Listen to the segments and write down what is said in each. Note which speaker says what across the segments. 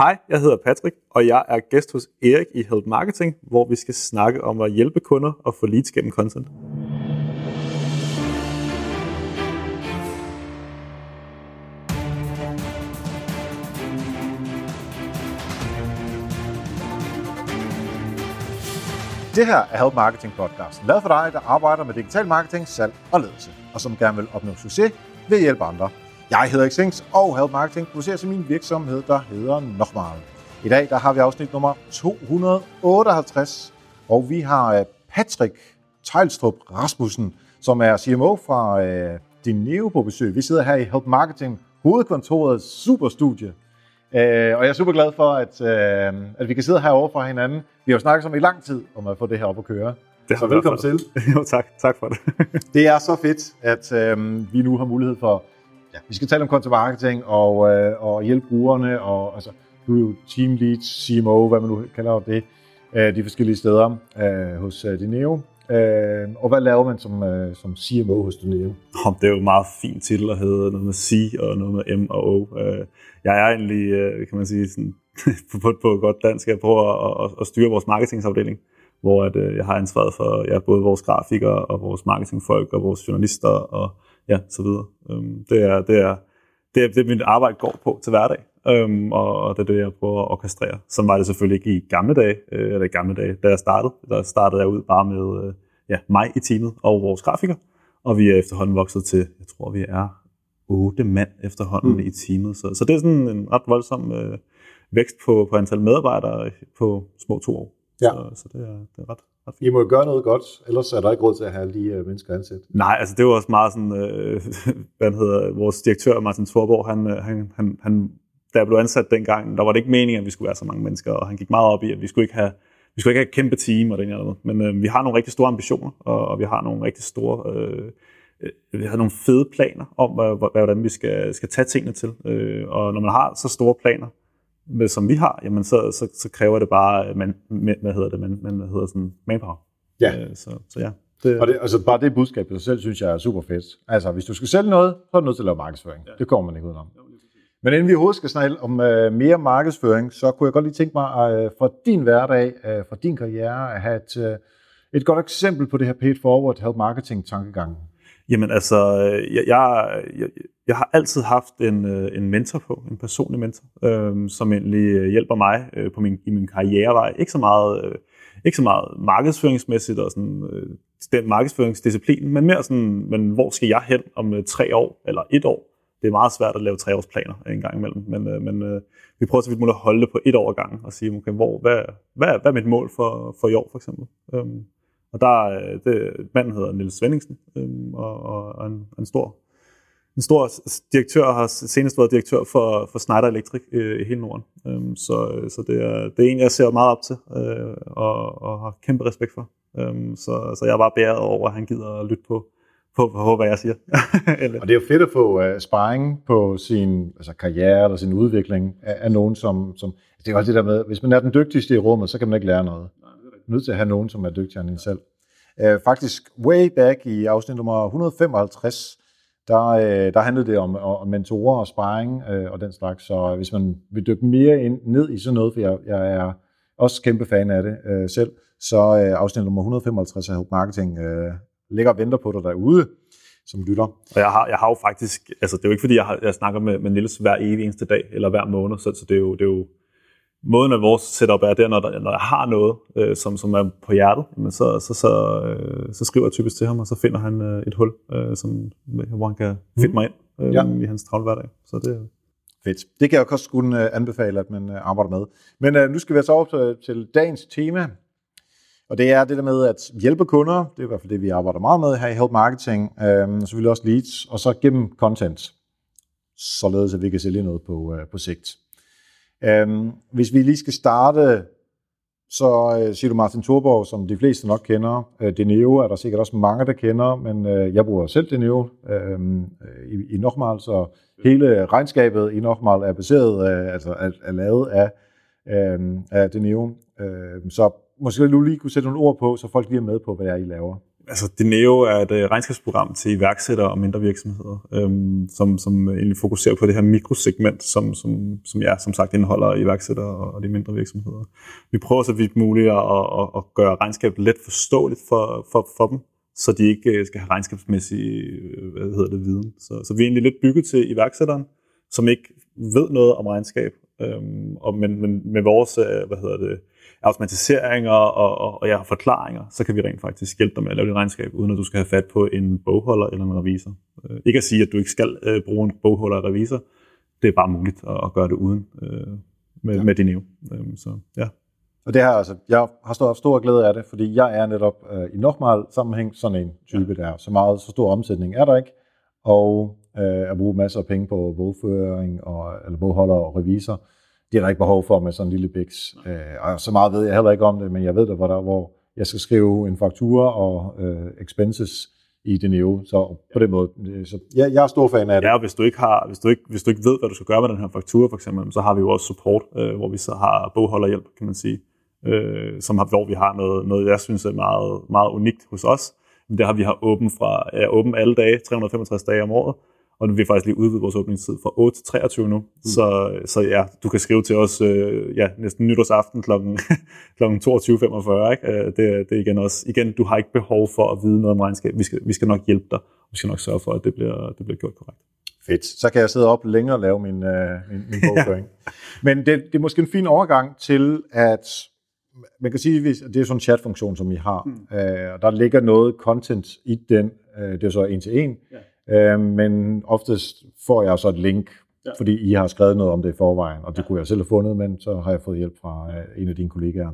Speaker 1: Hej, jeg hedder Patrick, og jeg er gæst hos Erik i Help Marketing, hvor vi skal snakke om at hjælpe kunder og få leads gennem content.
Speaker 2: Det her er Help Marketing Podcast, lavet for dig, der arbejder med digital marketing, salg og ledelse, og som gerne vil opnå succes ved at hjælpe andre. Jeg hedder Xings, og Help Marketing producerer til min virksomhed, der hedder Nochmal. I dag der har vi afsnit nummer 258, og vi har øh, Patrick Tejlstrup Rasmussen, som er CMO fra øh, Dineo på besøg. Vi sidder her i Help Marketing hovedkontoret Superstudie. Øh, og jeg er super glad for, at, øh, at vi kan sidde herovre for hinanden. Vi har jo snakket om i lang tid om at få det her op at køre.
Speaker 1: Det
Speaker 2: så velkommen til.
Speaker 1: jo, tak. Tak for det.
Speaker 2: det er så fedt, at øh, vi nu har mulighed for, ja, vi skal tale om content marketing og, øh, og hjælpe brugerne. Og, altså, du er jo team lead, CMO, hvad man nu kalder det, øh, de forskellige steder øh, hos øh, Dineo. Øh, og hvad laver man som, øh, som CMO hos Dineo?
Speaker 1: Oh, det er jo en meget fin titel at hedde noget med C og noget med M og O. Øh, jeg er egentlig, øh, kan man sige, sådan, på, på godt dansk, jeg prøver at, at, at styre vores marketingsafdeling, hvor at, øh, jeg har ansvaret for ja, både vores grafikere og vores marketingfolk og vores journalister og ja, så videre. Øhm, det, er, det, er, det, er, det er mit arbejde går på til hverdag, øhm, og, og det er det, jeg prøver at orkestrere. Så var det selvfølgelig ikke i gamle dage, øh, eller i gamle dage, da jeg startede. Der startede jeg ud bare med øh, ja, mig i teamet og vores grafiker, og vi er efterhånden vokset til, jeg tror, vi er otte mand efterhånden mm. i teamet. Så, så det er sådan en ret voldsom øh, vækst på, på antal medarbejdere på små to år. Ja. Så, så det, er, det er ret.
Speaker 2: I må gøre noget godt, ellers er der ikke råd til at have de uh, mennesker ansat.
Speaker 1: Nej, altså det var også meget sådan, øh, hvad hedder, vores direktør Martin Thorborg, han, øh, han, han, han, da jeg blev ansat dengang, der var det ikke meningen, at vi skulle være så mange mennesker, og han gik meget op i, at vi skulle ikke have vi skulle ikke have et kæmpe team og det eller noget. Men øh, vi har nogle rigtig store ambitioner, og, og vi har nogle rigtig store øh, øh, vi har nogle fede planer om, hvordan vi skal, skal tage tingene til. Øh, og når man har så store planer, med, som vi har, jamen så, så, så kræver det bare, man, hvad hedder det, man, man hvad hedder sådan, manpower.
Speaker 2: Ja.
Speaker 1: Øh, så, så ja.
Speaker 2: Det, og det, altså bare det budskab i sig selv, synes jeg er super fedt. Altså, hvis du skal sælge noget, så er du nødt til at lave markedsføring. Ja. Det kommer man ikke udenom. Men inden vi overhovedet skal snakke om uh, mere markedsføring, så kunne jeg godt lige tænke mig uh, fra din hverdag, uh, fra din karriere, at have et, uh, et godt eksempel på det her paid forward help marketing tankegang.
Speaker 1: Jamen altså, jeg, jeg, jeg, jeg har altid haft en, øh, en mentor på, en personlig mentor, øh, som egentlig øh, hjælper mig øh, på min, i min karrierevej. Ikke så meget, øh, ikke så meget markedsføringsmæssigt og sådan, øh, den markedsføringsdisciplin, men mere sådan, men hvor skal jeg hen om øh, tre år eller et år? Det er meget svært at lave treårsplaner en gang imellem, men, øh, men øh, vi prøver så vidt muligt at holde det på et år gang og sige, okay, hvor, hvad, hvad, hvad er mit mål for, for i år for eksempel? Øh, og der øh, det, manden hedder Niels Svendingsen, øhm, og, og, og en, en stor en stor direktør har senest været direktør for, for Schneider Electric øh, i hele Norden. Øhm, så så det, er, det er en, jeg ser meget op til øh, og, og har kæmpe respekt for. Øhm, så, så jeg er bare bæret over, at han gider at lytte på, på, på hvad jeg siger.
Speaker 2: og det er jo fedt at få uh, sparring på sin altså karriere eller sin udvikling af, af nogen, som, som... Det er jo det der med, hvis man er den dygtigste i rummet, så kan man ikke lære noget nødt til at have nogen, som er dygtigere end en selv. Uh, faktisk, way back i afsnit nummer 155, der, øh, der handlede det om, om mentorer og sparring øh, og den slags. Så hvis man vil dykke mere ind, ned i sådan noget, for jeg, jeg er også kæmpe fan af det øh, selv, så øh, afsnit nummer 155 af Help Marketing øh, ligger og venter på dig derude som lytter.
Speaker 1: Og jeg har, jeg har jo faktisk, altså det er jo ikke fordi, jeg, har, jeg snakker med, med Nils hver evig eneste dag, eller hver måned, så, så det, er jo, det er jo måden, at vores setup er, det er, når, der, når jeg har noget, øh, som, som er på hjertet, men så, så, så, øh, så skriver jeg typisk til ham, og så finder han øh, et hul, øh, som, hvor han kan fitte mm. mig ind øh, ja. i hans travle hverdag. Så det,
Speaker 2: Fedt. Det kan jeg også kunne øh, anbefale, at man øh, arbejder med. Men øh, nu skal vi altså over til, til dagens tema, og det er det der med at hjælpe kunder, det er i hvert fald det, vi arbejder meget med her i Help Marketing, øh, selvfølgelig også leads, og så gennem content, således at vi kan sælge noget på, øh, på sigt. Øhm, hvis vi lige skal starte, så øh, siger du Martin Thorborg, som de fleste nok kender. Øh, Deneo er der sikkert også mange, der kender, men øh, jeg bruger selv Deneo øhm, øh, i, i Nochmal, så hele regnskabet i Nochmal er baseret, af, altså er, er lavet af, øh, af Deneo. Øh, så måske du lige kunne sætte nogle ord på, så folk bliver med på, hvad det er, I laver
Speaker 1: altså Dineo er et øh, regnskabsprogram til iværksættere og mindre virksomheder, øhm, som, som egentlig fokuserer på det her mikrosegment, som, som, som ja, som sagt indeholder iværksættere og de mindre virksomheder. Vi prøver så vidt muligt at, at, at gøre regnskabet let forståeligt for, for, for dem, så de ikke øh, skal have regnskabsmæssig øh, hvad hedder det, viden. Så, så vi er egentlig lidt bygget til iværksætteren, som ikke ved noget om regnskab, øhm, og men, men med vores hvad hedder det, automatiseringer og, og, og ja, forklaringer, så kan vi rent faktisk hjælpe dig med at lave dit regnskab, uden at du skal have fat på en bogholder eller en revisor. Øh, ikke at sige, at du ikke skal øh, bruge en bogholder og revisor, det er bare muligt at, at gøre det uden øh, med, ja. med din EU. Øh, så ja.
Speaker 2: Og det her, altså, jeg har stor, stor glæde af det, fordi jeg er netop øh, i normal sammenhæng sådan en type ja. der. Så meget, så stor omsætning er der ikke. Og øh, at bruge masser af penge på bogføring, og, eller bogholder og revisor, det er der ikke behov for med sådan en lille biks. Øh, og så meget ved jeg heller ikke om det, men jeg ved da, hvor, der, hvor jeg skal skrive en faktura og øh, expenses i det niveau. Så på den måde, øh, så ja, jeg er stor fan af det.
Speaker 1: Ja, og hvis du ikke har, hvis du ikke, hvis du ikke ved, hvad du skal gøre med den her faktura for eksempel, så har vi jo også support, øh, hvor vi så har bogholderhjælp, kan man sige, øh, som har, hvor vi har noget, noget, jeg synes er meget, meget unikt hos os. Men det har vi har åben fra, ja, åben alle dage, 365 dage om året, og vi faktisk lige udvide vores åbningstid fra 8 til 23 nu. Mm. Så, så ja, du kan skrive til os øh, ja, næsten nytårsaften kl. kl. 22.45. Ikke? Øh, det, det er igen også, igen, du har ikke behov for at vide noget om regnskab. Vi skal, vi skal nok hjælpe dig. Vi skal nok sørge for, at det bliver, det bliver gjort korrekt.
Speaker 2: Fedt. Så kan jeg sidde op længere og lave min, øh, min, min bogføring. ja. Men det, det er måske en fin overgang til, at man kan sige, at det er sådan en chat-funktion, som I har, mm. øh, og der ligger noget content i den, øh, det er så en til en, ja Øh, men oftest får jeg så et link, ja. fordi I har skrevet noget om det i forvejen, og det ja. kunne jeg selv have fundet, men så har jeg fået hjælp fra øh, en af dine kollegaer.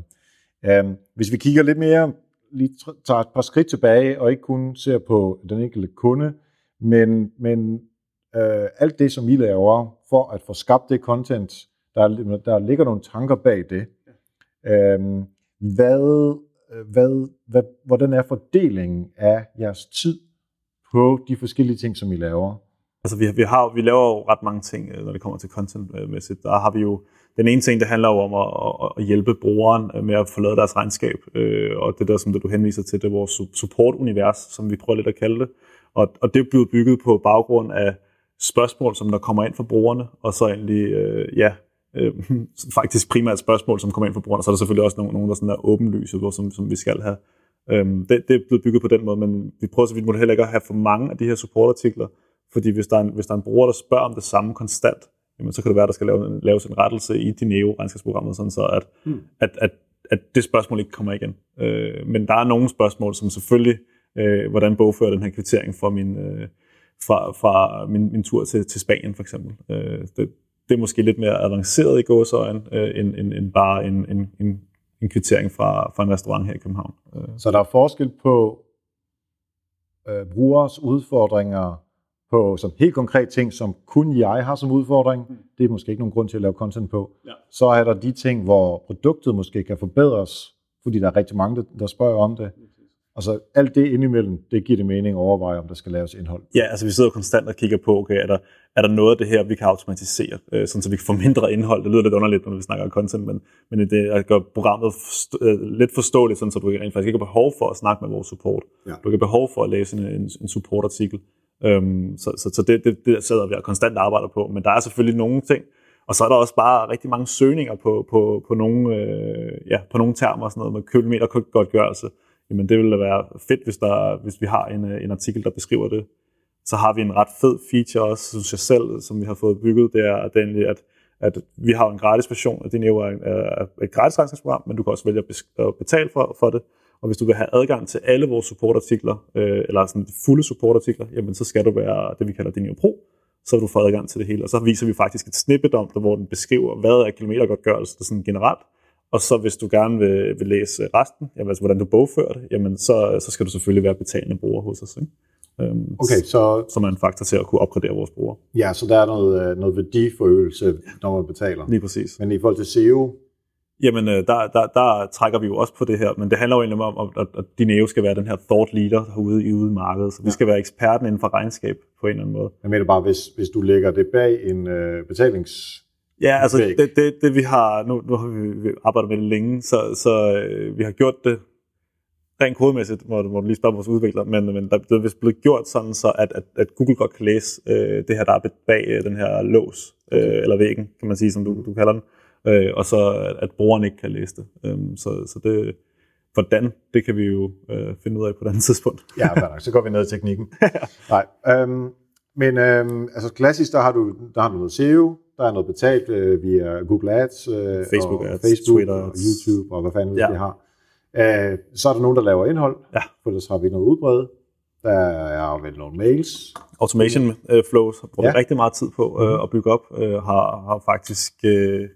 Speaker 2: Øh, hvis vi kigger lidt mere, lige tager et par skridt tilbage, og ikke kun ser på den enkelte kunde, men, men øh, alt det, som I laver for at få skabt det content, der, der ligger nogle tanker bag det. Ja. Øh, hvad, hvad, hvad, hvordan er fordelingen af jeres tid på de forskellige ting, som I laver?
Speaker 1: Altså, vi, vi, har, vi laver jo ret mange ting, øh, når det kommer til content-mæssigt. Der har vi jo den ene ting, det handler jo om at, at hjælpe brugeren øh, med at få lavet deres regnskab. Øh, og det der, som det, du henviser til, det er vores support-univers, som vi prøver lidt at kalde det. Og, og det er blevet bygget på baggrund af spørgsmål, som der kommer ind fra brugerne, og så egentlig, øh, ja, øh, faktisk primært spørgsmål, som kommer ind fra brugerne. Så er der selvfølgelig også nogle, der sådan er åbenlyse, hvor, som, som vi skal have Øhm, det, det er blevet bygget på den måde, men vi prøver så vidt muligt heller ikke at have for mange af de her supportartikler, fordi hvis der, er en, hvis der er en bruger, der spørger om det samme konstant, jamen, så kan det være, at der skal lave, laves en rettelse i Dineo regnskabsprogrammet, sådan så at, mm. at, at, at det spørgsmål ikke kommer igen. Øh, men der er nogle spørgsmål, som selvfølgelig, øh, hvordan bogfører den her kvittering fra min, øh, fra, fra min, min tur til, til Spanien for eksempel. Øh, det, det er måske lidt mere avanceret i gåsøjen, øh, end, end, end bare en, en, en en kvittering fra, fra en restaurant her i København.
Speaker 2: Øh. Så der er forskel på øh, brugers udfordringer på som helt konkret ting, som kun jeg har som udfordring. Mm. Det er måske ikke nogen grund til at lave content på. Ja. Så er der de ting, hvor produktet måske kan forbedres, fordi der er rigtig mange, der spørger om det. Altså alt det indimellem, det giver det mening at overveje, om der skal laves indhold.
Speaker 1: Ja, altså vi sidder konstant og kigger på, okay, er der, er der noget af det her, vi kan automatisere, øh, sådan så vi kan få mindre indhold. Det lyder lidt underligt, når vi snakker om content, men, men det at gøre programmet forstå, øh, lidt forståeligt, sådan så du rent faktisk ikke har behov for at snakke med vores support. Ja. Du har behov for at læse en, en, en supportartikel. Øhm, så så, så det, det, det sidder vi og konstant arbejder på. Men der er selvfølgelig nogle ting, og så er der også bare rigtig mange søgninger på, på, på, nogle, øh, ja, på nogle termer, sådan noget med kilometergodtgørelse jamen det ville da være fedt, hvis, der, hvis vi har en, øh, en artikel, der beskriver det. Så har vi en ret fed feature også, synes jeg selv, som vi har fået bygget, det er det er at, at vi har en gratis version af din er øh, øh, et gratis regnskabsprogram, men du kan også vælge at betale for, for det. Og hvis du vil have adgang til alle vores supportartikler, øh, eller sådan de fulde supportartikler, jamen så skal du være det, vi kalder Dineo Pro, så vil du få adgang til det hele. Og så viser vi faktisk et snippet om det, hvor den beskriver, hvad er kilometergodtgørelse sådan generelt, og så hvis du gerne vil, vil læse resten, jamen, altså, hvordan du bogfører det, jamen, så, så skal du selvfølgelig være betalende bruger hos os. Ikke? Øhm,
Speaker 2: okay, så...
Speaker 1: Som er en faktor til at kunne opgradere vores brugere.
Speaker 2: Ja, så der er noget, øh, noget værdiforøgelse, når man betaler.
Speaker 1: Lige præcis.
Speaker 2: Men i forhold til SEO?
Speaker 1: Jamen, øh, der, der, der trækker vi jo også på det her, men det handler jo egentlig om, at, at Dineo skal være den her thought leader herude i ude markedet, så vi ja. skal være eksperten inden for regnskab på en eller anden måde.
Speaker 2: Jeg mener bare, hvis, hvis du lægger det bag en øh, betalings
Speaker 1: Ja, altså det, det, det vi har, nu, nu har vi arbejdet med det længe, så, så øh, vi har gjort det rent kodemæssigt, må, du- må du lige spørge vores udvikler, men, men der, det er vist blevet gjort sådan, så at, at, at Google godt kan læse øh, det her, der er bag øh, den her lås, øh, eller væggen, kan man sige, som du, du kalder den, øh, og så at, at brugeren ikke kan læse det. Øhm, så, så det, hvordan, det kan vi jo øh, finde ud af på et andet tidspunkt.
Speaker 2: Ja, fair nok. så går vi ned i teknikken. Nej, øhm, men øhm, altså klassisk, der har, du, der har du noget SEO, der er noget betalt øh, via Google Ads, øh,
Speaker 1: Facebook
Speaker 2: og
Speaker 1: Ads,
Speaker 2: Facebook
Speaker 1: Twitter
Speaker 2: og. YouTube og hvad fanden
Speaker 1: Ja.
Speaker 2: vi har. Øh, så er der nogen, der laver indhold,
Speaker 1: Ja.
Speaker 2: for ellers har vi noget udbredt. Der er vel nogle mails.
Speaker 1: Automation øh, flows har brugt
Speaker 2: Ja.
Speaker 1: ja. rigtig meget tid på øh, at bygge op, øh, har, har faktisk øh,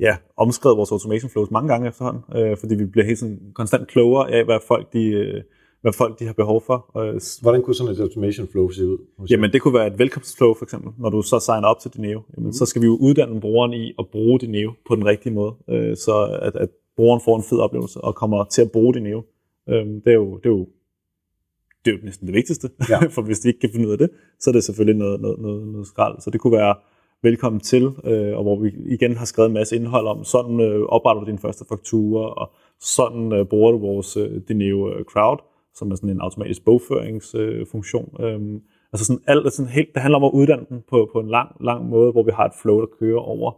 Speaker 1: ja, omskrevet vores automation flows mange gange efterhånden, øh, fordi vi bliver helt sådan konstant klogere af, hvad folk de, øh, hvad folk de har behov for. Øh,
Speaker 2: Hvordan kunne sådan et automation flow se ud?
Speaker 1: Jamen, det kunne være et velkomstflow, for eksempel. Når du så signer op til Dineo, jamen, så skal vi jo uddanne brugeren i at bruge Dineo på den rigtige måde, øh, så at, at brugeren får en fed oplevelse og kommer til at bruge Dineo. Øh, det, er jo, det, er jo, det er jo næsten det vigtigste,
Speaker 2: Ja.
Speaker 1: for hvis de ikke kan finde ud af det, så er det selvfølgelig noget, noget, noget, noget skrald. Så det kunne være velkommen til, øh, og hvor vi igen har skrevet en masse indhold om, sådan øh, opretter du din første faktura, og sådan øh, bruger du vores øh, Dineo øh, Crowd, som er sådan en automatisk bogføringsfunktion. Øh, øhm, altså sådan alt, sådan helt, det handler om at uddanne den på, på en lang, lang måde, hvor vi har et flow, der kører over,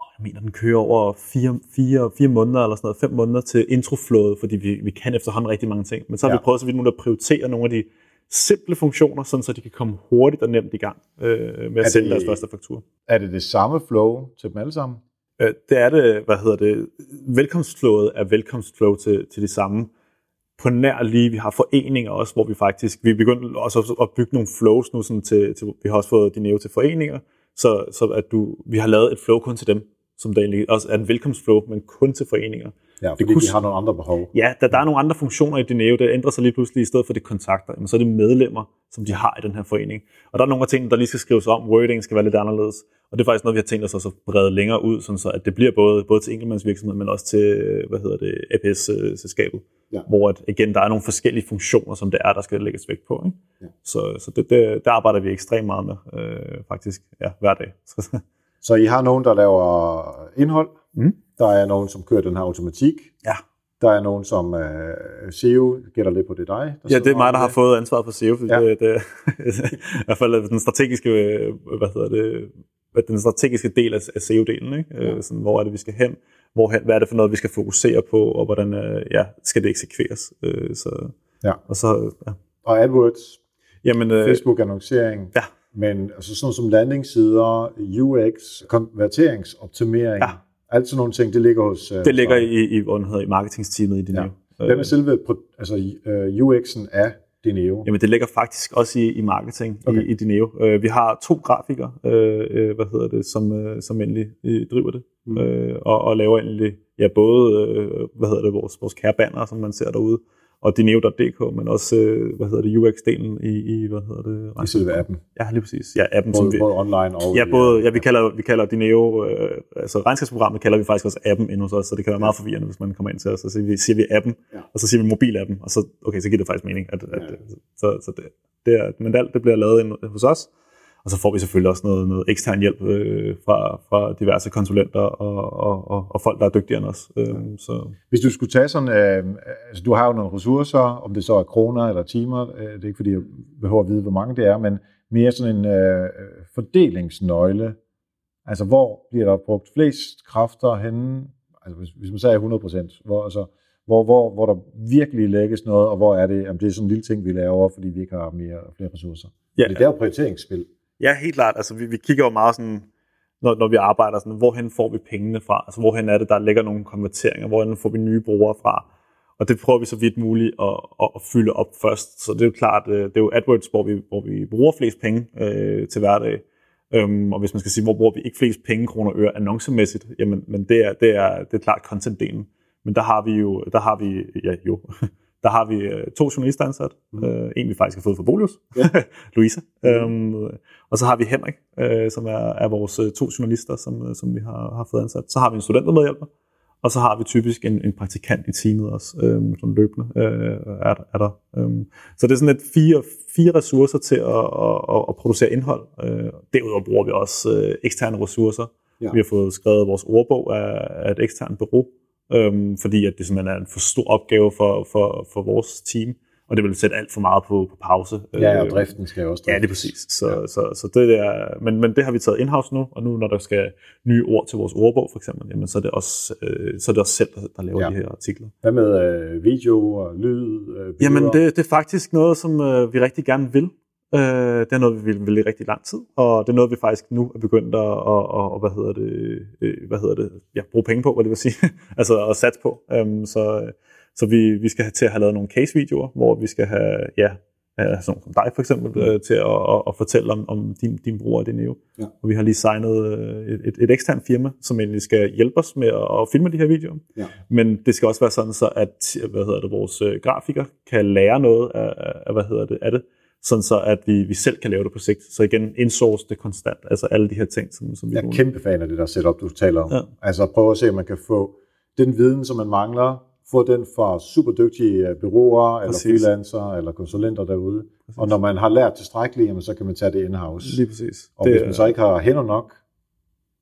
Speaker 1: åh, jeg mener, den kører over fire, fire, fire måneder eller sådan noget, fem måneder til introflowet, fordi vi, vi kan efterhånden rigtig mange ting. Men så har ja. Vi prøvet så vidt muligt at prioritere nogle af de simple funktioner, sådan så de kan komme hurtigt og nemt i gang øh, med at sende deres første faktur.
Speaker 2: Er det det samme flow til dem alle sammen?
Speaker 1: Øh, Det er det, hvad hedder det, velkomstflowet er velkomstflow til, til de samme på nær lige, vi har foreninger også, hvor vi faktisk, vi er begyndt også at bygge nogle flows nu, sådan til, til, vi har også fået Dineo til foreninger, så, så at du, vi har lavet et flow kun til dem, som der egentlig også er en velkomstflow, men kun til foreninger.
Speaker 2: Ja, fordi
Speaker 1: kunne-
Speaker 2: de har nogle andre behov.
Speaker 1: Ja, da der er nogle andre funktioner i Dineo, det ændrer sig lige pludselig, i stedet for det kontakter, jamen, så er det medlemmer, som de har i den her forening. Og der er nogle af tingene, der lige skal skrives om, wording skal være lidt anderledes, og det er faktisk noget, vi har tænkt os at så brede længere ud, sådan så at det bliver både, både til enkeltmandsvirksomhed, men også til, hvad hedder det, APS-selskabet,
Speaker 2: Ja.
Speaker 1: hvor at, igen, der er nogle forskellige funktioner, som det er, der skal lægges vægt på. Ikke?
Speaker 2: Ja.
Speaker 1: Så, så det, det, der arbejder vi ekstremt meget med, øh, faktisk, ja, hver dag.
Speaker 2: Så I har nogen, der laver indhold.
Speaker 1: Mm.
Speaker 2: Der er nogen, som kører den her automatik.
Speaker 1: ja.
Speaker 2: Der er nogen, som uh, SEO gætter lidt på det dig.
Speaker 1: Ja, det er mig, der har fået ansvaret for SEO, fordi
Speaker 2: Ja.
Speaker 1: det, det, i hvert fald den strategiske, øh, hvad hedder det, den strategiske del af, af SEO-delen, ikke?
Speaker 2: Ja.
Speaker 1: Ja. Sådan, hvor er det, vi skal hen, hvorhen, hvad er det for noget, vi skal fokusere på, og hvordan øh, ja, skal det eksekveres. Øh, så,
Speaker 2: Ja.
Speaker 1: Og så, ja.
Speaker 2: Og AdWords,
Speaker 1: Jamen, øh,
Speaker 2: Facebook-annoncering.
Speaker 1: Ja.
Speaker 2: Men altså sådan som landingssider, UX, konverteringsoptimering,
Speaker 1: Ja.
Speaker 2: Alt sådan nogle ting, det ligger hos... Uh,
Speaker 1: det ligger i, i, hvad hedder, i marketingsteamet i Dineo.
Speaker 2: Ja. Hvem er selve altså, uh, UX'en af Dineo?
Speaker 1: Jamen, det ligger faktisk også i, i marketing
Speaker 2: Okay.
Speaker 1: i, i Dineo. Øh, vi har to grafikere, øh, øh, hvad hedder det, som, øh, som endelig øh, driver det,
Speaker 2: Mm.
Speaker 1: mm. øh, og, og laver endelig, ja, både, øh, hvad hedder det, vores, vores kære banner, som man ser derude, og Dineo.dk, men også, øh, hvad hedder det, UX-delen i, i hvad hedder det,
Speaker 2: I selve appen.
Speaker 1: Ja, lige præcis. Ja, appen, som
Speaker 2: Både,
Speaker 1: vi,
Speaker 2: både online og...
Speaker 1: Ja, både,
Speaker 2: øh,
Speaker 1: ja, vi kalder, vi kalder Dineo, øh, altså regnskabsprogrammet kalder vi faktisk også appen hos os, så det kan være meget forvirrende, hvis man kommer ind til os, og så siger vi, siger vi appen,
Speaker 2: Ja.
Speaker 1: og så siger vi mobilappen, og så, okay, så giver det faktisk mening, at, at,
Speaker 2: Ja.
Speaker 1: så, så det, det er, men alt det bliver lavet inde hos os, og så får vi selvfølgelig også noget, noget ekstern hjælp øh, fra, fra diverse konsulenter og, og, og, og folk, der er dygtigere end os. Øh, så,
Speaker 2: Hvis du skulle tage sådan, øh, altså du har jo nogle ressourcer, om det så er kroner eller timer, øh, det er ikke fordi jeg behøver at vide, hvor mange det er, men mere sådan en øh, fordelingsnøgle. Altså hvor bliver der brugt flest kræfter henne, altså hvis, hvis man sagde 100 procent, hvor, altså, hvor, hvor, hvor der virkelig lægges noget, og hvor er det, om det er sådan en lille ting, vi laver, fordi vi ikke har mere, flere ressourcer.
Speaker 1: ja,
Speaker 2: Det er jo prioriteringsspil.
Speaker 1: Ja, helt klart. Altså, vi, vi kigger jo meget sådan, når, når vi arbejder, sådan, hvorhen får vi pengene fra? Altså, hvorhen er det, der ligger nogle konverteringer? Hvorhen får vi nye brugere fra? Og det prøver vi så vidt muligt at, at, at fylde op først. Så det er jo klart, øh, det er jo AdWords, hvor vi, hvor vi bruger flest penge øh, til hverdag. Øhm, og hvis man skal sige, hvor bruger vi ikke flest penge, kroner og øre annoncemæssigt, jamen men det, er, det, er, det er klart content-delen. Men der har vi jo, der har vi, ja jo, der har vi øh, to journalister ansat.
Speaker 2: Mm.
Speaker 1: Mm. Uh, en vi faktisk har fået fra Bolius,
Speaker 2: Ja.
Speaker 1: Louisa. Um, og så har vi Henrik, øh, som er, er vores øh, to journalister, som, øh, som vi har, har fået ansat. Så har vi en studentermedhjælper, og så har vi typisk en, en praktikant i teamet også, øh, som løbende øh, er, der- er der. Um, så det er sådan et fire, fire ressourcer til at, at, at, producere indhold. Øh, derudover bruger vi også øh, eksterne ressourcer.
Speaker 2: Ja.
Speaker 1: Vi har fået skrevet vores ordbog af, af et eksternt bureau, øhm, fordi at det simpelthen er en for stor opgave for, for, for vores team, og det vil sætte alt for meget på, på pause.
Speaker 2: Ja, og øhm, driften skal også
Speaker 1: driftes. Ja, det er præcis. Så, ja. så, så, så det er, men, men det har vi taget in-house nu, og nu når der skal nye ord til vores ordbog for eksempel, jamen, så, er det også, øh, så er det også selv, der, der laver ja. de her artikler.
Speaker 2: Hvad med øh, video og lyd? Øh,
Speaker 1: jamen det, det er faktisk noget, som øh, vi rigtig gerne vil. Øh, det er noget, vi vil, vil i rigtig lang tid, og det er noget, vi faktisk nu er begyndt at, og, og, hvad hedder det, øh, hvad hedder det, ja, bruge penge på, hvad det vil sige, altså at satse på. Um, så så vi, vi skal have til at have lavet nogle case-videoer, hvor vi skal have, ja, sådan som dig for eksempel, øh, til at, at, at fortælle om, om din, din bruger af Neo. Ja. Og vi har lige signet øh, et, et, et eksternt firma, som egentlig skal hjælpe os med at, at filme de her videoer. Ja. Men det skal også være sådan, så at hvad hedder det, vores øh, grafiker kan lære noget af, af, hvad hedder det, af det sådan så at vi, vi selv kan lave det på sigt. Så igen, insource det konstant, altså alle de her ting, som, som
Speaker 2: vi Jeg er kæmpe fan af det der setup, du taler om. Ja. Altså prøve at se, om man kan få den viden, som man mangler, få den fra super dygtige øh, byråer, eller freelancer, eller konsulenter derude. Præcis. Og når man har lært tilstrækkeligt, jamen, så kan man tage det in-house.
Speaker 1: Lige præcis.
Speaker 2: Og det, hvis man så ikke har hænder nok,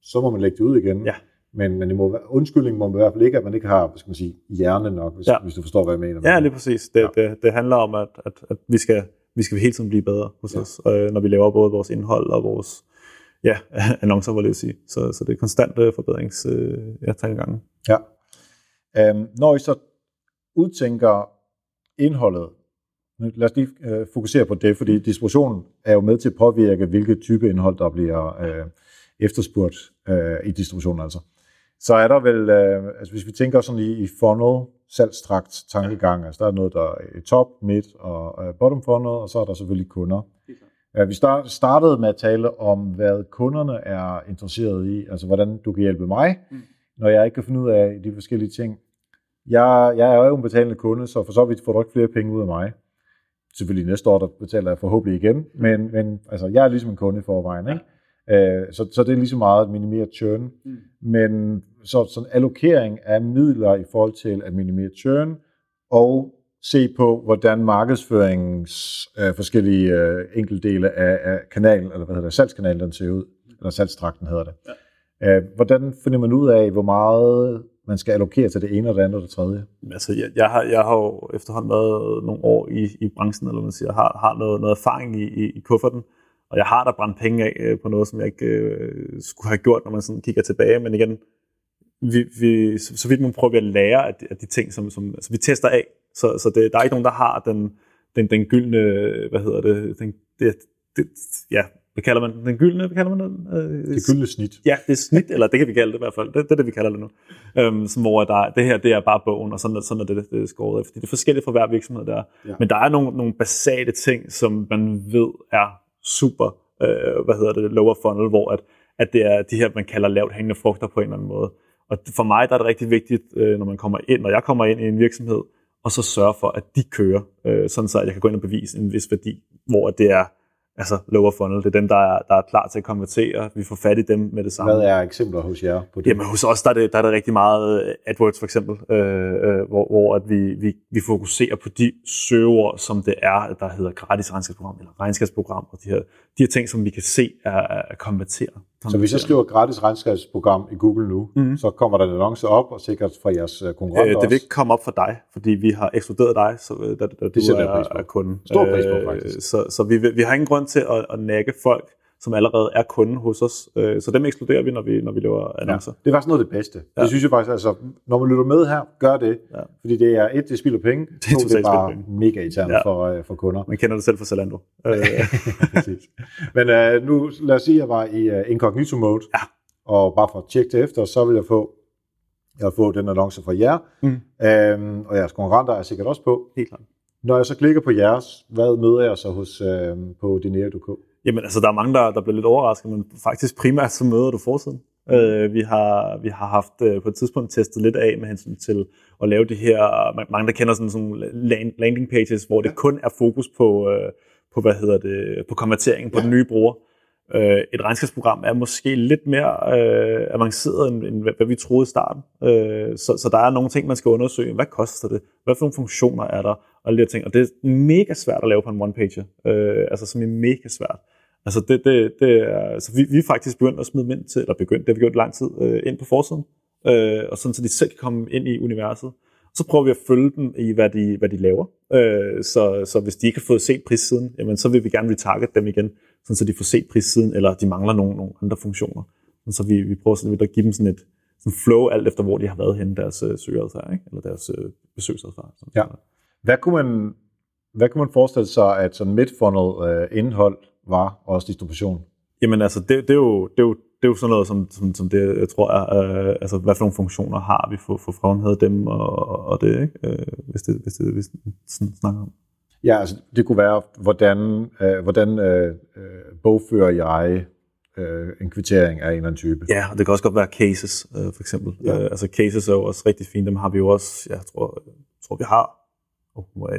Speaker 2: så må man lægge det ud igen. Ja. Men, men det må undskyldningen må i hvert fald ikke, at man ikke har hvad skal man sige, hjerne nok, hvis, ja. hvis du forstår, hvad jeg mener.
Speaker 1: Ja, lige præcis. Det, ja. det, det handler om, at, at, at vi, skal, vi skal hele tiden blive bedre hos ja. os, øh, når vi laver både vores indhold og vores ja, annoncer, vil jeg sige. Så, så det er konstant øh, forbedrings øh, ja, tankegangen.
Speaker 2: Ja. Øhm, når I så udtænker indholdet, lad os lige øh, fokusere på det, fordi distributionen er jo med til at påvirke, hvilket type indhold, der bliver øh, efterspurgt øh, i distributionen altså. Så er der vel, øh, altså hvis vi tænker sådan i, i funnel, salgstrakt tankegang, altså der er noget, der er top, midt og bottom funnel, og så er der selvfølgelig kunder. Ja, vi start, startede med at tale om, hvad kunderne er interesseret i, altså hvordan du kan hjælpe mig, mm når jeg ikke kan finde ud af de forskellige ting. Jeg, jeg er jo en betalende kunde, så for så vidt får du ikke flere penge ud af mig. Selvfølgelig næste år, der betaler jeg forhåbentlig igen, men, men altså, jeg er ligesom en kunde i forvejen. Ikke? Øh, så, så det er lige så meget at minimere churn. Mm. Men så sådan allokering af midler i forhold til at minimere churn, og se på, hvordan markedsføringens øh, forskellige øh, enkeltdele af, af kanalen, eller hvad hedder det, salgskanalen, den ser ud, eller salgstrakten hedder det. Ja Øh, hvordan finder man ud af, hvor meget man skal allokere til det ene og det andet og det tredje?
Speaker 1: Altså, jeg, jeg, har, jeg har jo efterhånden været nogle år i, i branchen, eller man siger, har, har noget, noget erfaring i, i, i kufferten, og jeg har da brændt penge af øh, på noget, som jeg ikke øh, skulle have gjort, når man sådan kigger tilbage, men igen, vi, vi, så, så vidt man prøver vi at lære af de, af de ting, som, som altså, vi tester af, så, så det, der er ikke nogen, der har den, den, den gyldne, hvad hedder det, den, det, det, ja, hvad kalder man den? Den gyldne, hvad kalder man den?
Speaker 2: Øh, det gyldne snit.
Speaker 1: Ja, det er snit, eller det kan vi kalde det i hvert fald. Det, det er det, vi kalder det nu. Øhm, som hvor der, det her, det er bare bogen, og sådan, sådan er det, det er skåret af. Fordi det er forskelligt for hver virksomhed der. Ja. Men der er nogle, nogle basale ting, som man ved er super, øh, hvad hedder det, lower funnel, hvor at, at det er de her, man kalder lavt hængende frugter på en eller anden måde. Og for mig der er det rigtig vigtigt, øh, når man kommer ind, når jeg kommer ind i en virksomhed, og så sørge for, at de kører, øh, sådan så jeg kan gå ind og bevise en vis værdi, hvor det er altså lower funnel, det er dem, der er, der er klar til at konvertere. Vi får fat i dem med det samme.
Speaker 2: Hvad er eksempler hos jer på det?
Speaker 1: Jamen hos os, der er det, der er det rigtig meget øh, AdWords for eksempel, øh, øh, hvor, hvor at vi, vi, vi fokuserer på de søger, som det er, der hedder gratis regnskabsprogram eller regnskabsprogram, og de her, de her ting, som vi kan se er, er konvertere.
Speaker 2: Så hvis jeg skriver gratis regnskabsprogram i Google nu, mm-hmm. så kommer der en annonce op, og sikkert fra jeres øh, konkurrenter
Speaker 1: øh, Det vil ikke komme op for dig, fordi vi har ekskluderet dig, så, da, da det du er, er kunden.
Speaker 2: Stor pris på, faktisk.
Speaker 1: Så, så vi, vi har ingen grund til at, at nægge folk som allerede er kunde hos os. Øh, så dem ekskluderer vi, når vi, når vi laver annoncer.
Speaker 2: Ja, det er faktisk noget af det bedste. Ja. Det synes jeg faktisk, altså, når man lytter med her, gør det. Ja. Fordi det er et, det spilder penge. Det er, to, det er bare mega irriterende ja. for, uh, for kunder.
Speaker 1: Man kender det selv fra Zalando.
Speaker 2: Præcis. Men uh, nu, lad os sige, at jeg var i uh, incognito mode. Ja. Og bare for at tjekke det efter, så vil jeg få jeg har fået den annonce fra jer, mm. øhm, og jeres konkurrenter er sikkert også på.
Speaker 1: Helt klart.
Speaker 2: Når jeg så klikker på jeres, hvad møder jeg så hos, øhm, på dinero.dk?
Speaker 1: Jamen, altså, der er mange, der, der bliver lidt overrasket, men faktisk primært så møder du forsiden. Øh, vi, har, vi har haft øh, på et tidspunkt testet lidt af med hensyn til at lave det her, mange der kender sådan nogle landing pages, hvor det kun er fokus på, øh, på, hvad hedder det, på konverteringen på ja. den nye bruger. Øh, et regnskabsprogram er måske lidt mere øh, avanceret, end, end hvad vi troede i starten. Øh, så, så der er nogle ting, man skal undersøge. Hvad koster det? Hvad for nogle funktioner er der? Og alle de her ting. Og det er mega svært at lave på en one-pager. Øh, altså som er mega svært. Altså det, det, det er, altså vi, vi er faktisk begyndt at smide ind til, eller begyndt, det har vi gjort lang tid, øh, ind på forsiden. øh, og sådan så de selv kan komme ind i universet. Så prøver vi at følge dem i, hvad de, hvad de laver. Øh, så, så hvis de ikke har fået set prissiden, jamen, så vil vi gerne retarget dem igen, sådan så de får set prissiden, eller de mangler nogle, nogle andre funktioner. Så vi, vi prøver sådan at give dem sådan et sådan flow, alt efter hvor de har været henne, deres øh, søgeadfærd, ikke? eller deres øh, besøgsadfærd.
Speaker 2: Ja. Hvad kunne man, hvad kunne man forestille sig, at sådan midtfunnel øh, indhold var, også distribution?
Speaker 1: Jamen altså, det, det, er jo, det, er jo, det er jo sådan noget, som, som, som det, jeg tror er, øh, altså hvad for nogle funktioner har vi for, for fremhævet dem, og, og det, ikke? Øh, hvis det, hvis det, hvis sådan snakker om.
Speaker 2: Ja, altså det kunne være, hvordan, øh, hvordan øh, øh bogfører jeg øh, en kvittering af en eller anden type.
Speaker 1: Ja, og det kan også godt være cases, øh, for eksempel. Ja. Øh, altså cases er jo også rigtig fine, dem har vi jo også, jeg tror, jeg tror vi har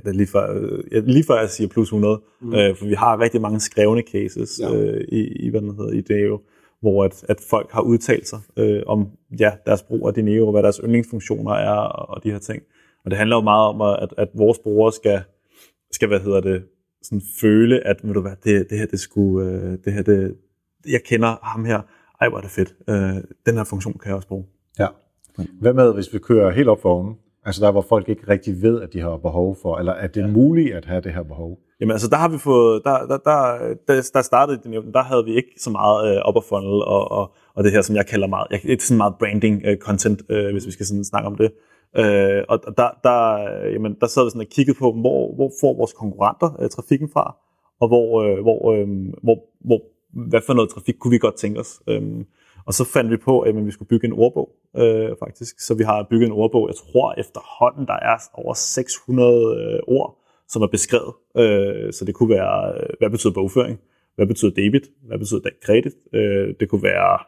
Speaker 1: det er lige før, øh, lige før jeg siger plus 100, mm. øh, for vi har rigtig mange skrevne cases ja. øh, i, i, hvad den hedder, i Deo, hvor at, at folk har udtalt sig øh, om ja, deres brug af Dineo, hvad deres yndlingsfunktioner er og, og de her ting. Og det handler jo meget om, at, at vores brugere skal, skal hvad hedder det, sådan føle, at ved du hvad, det, det her, det skulle, øh, det her, det, jeg kender ham her, ej hvor er det fedt, øh, den her funktion kan jeg også bruge.
Speaker 2: Ja. Hvad med, hvis vi kører helt op for oven? Altså der, hvor folk ikke rigtig ved, at de har behov for, eller at det er ja. muligt at have det her behov?
Speaker 1: Jamen altså, der har vi fået, der, der, der, der, der startede det, der havde vi ikke så meget øh, upper funnel, og, og, og det her, som jeg kalder meget, jeg, det er sådan meget branding øh, content, øh, hvis vi skal sådan snakke om det. Øh, og der, der, jamen, der sad vi sådan og kiggede på, hvor, hvor får vores konkurrenter øh, trafikken fra, og hvor, øh, hvor, øh, hvor, hvor, hvad for noget trafik kunne vi godt tænke os. Øh, og så fandt vi på, at vi skulle bygge en ordbog, øh, faktisk. Så vi har bygget en ordbog, jeg tror efterhånden, der er over 600 øh, ord, som er beskrevet. Øh, så det kunne være, øh, hvad betyder bogføring? Hvad betyder debit? Hvad betyder kredit? Øh, det kunne være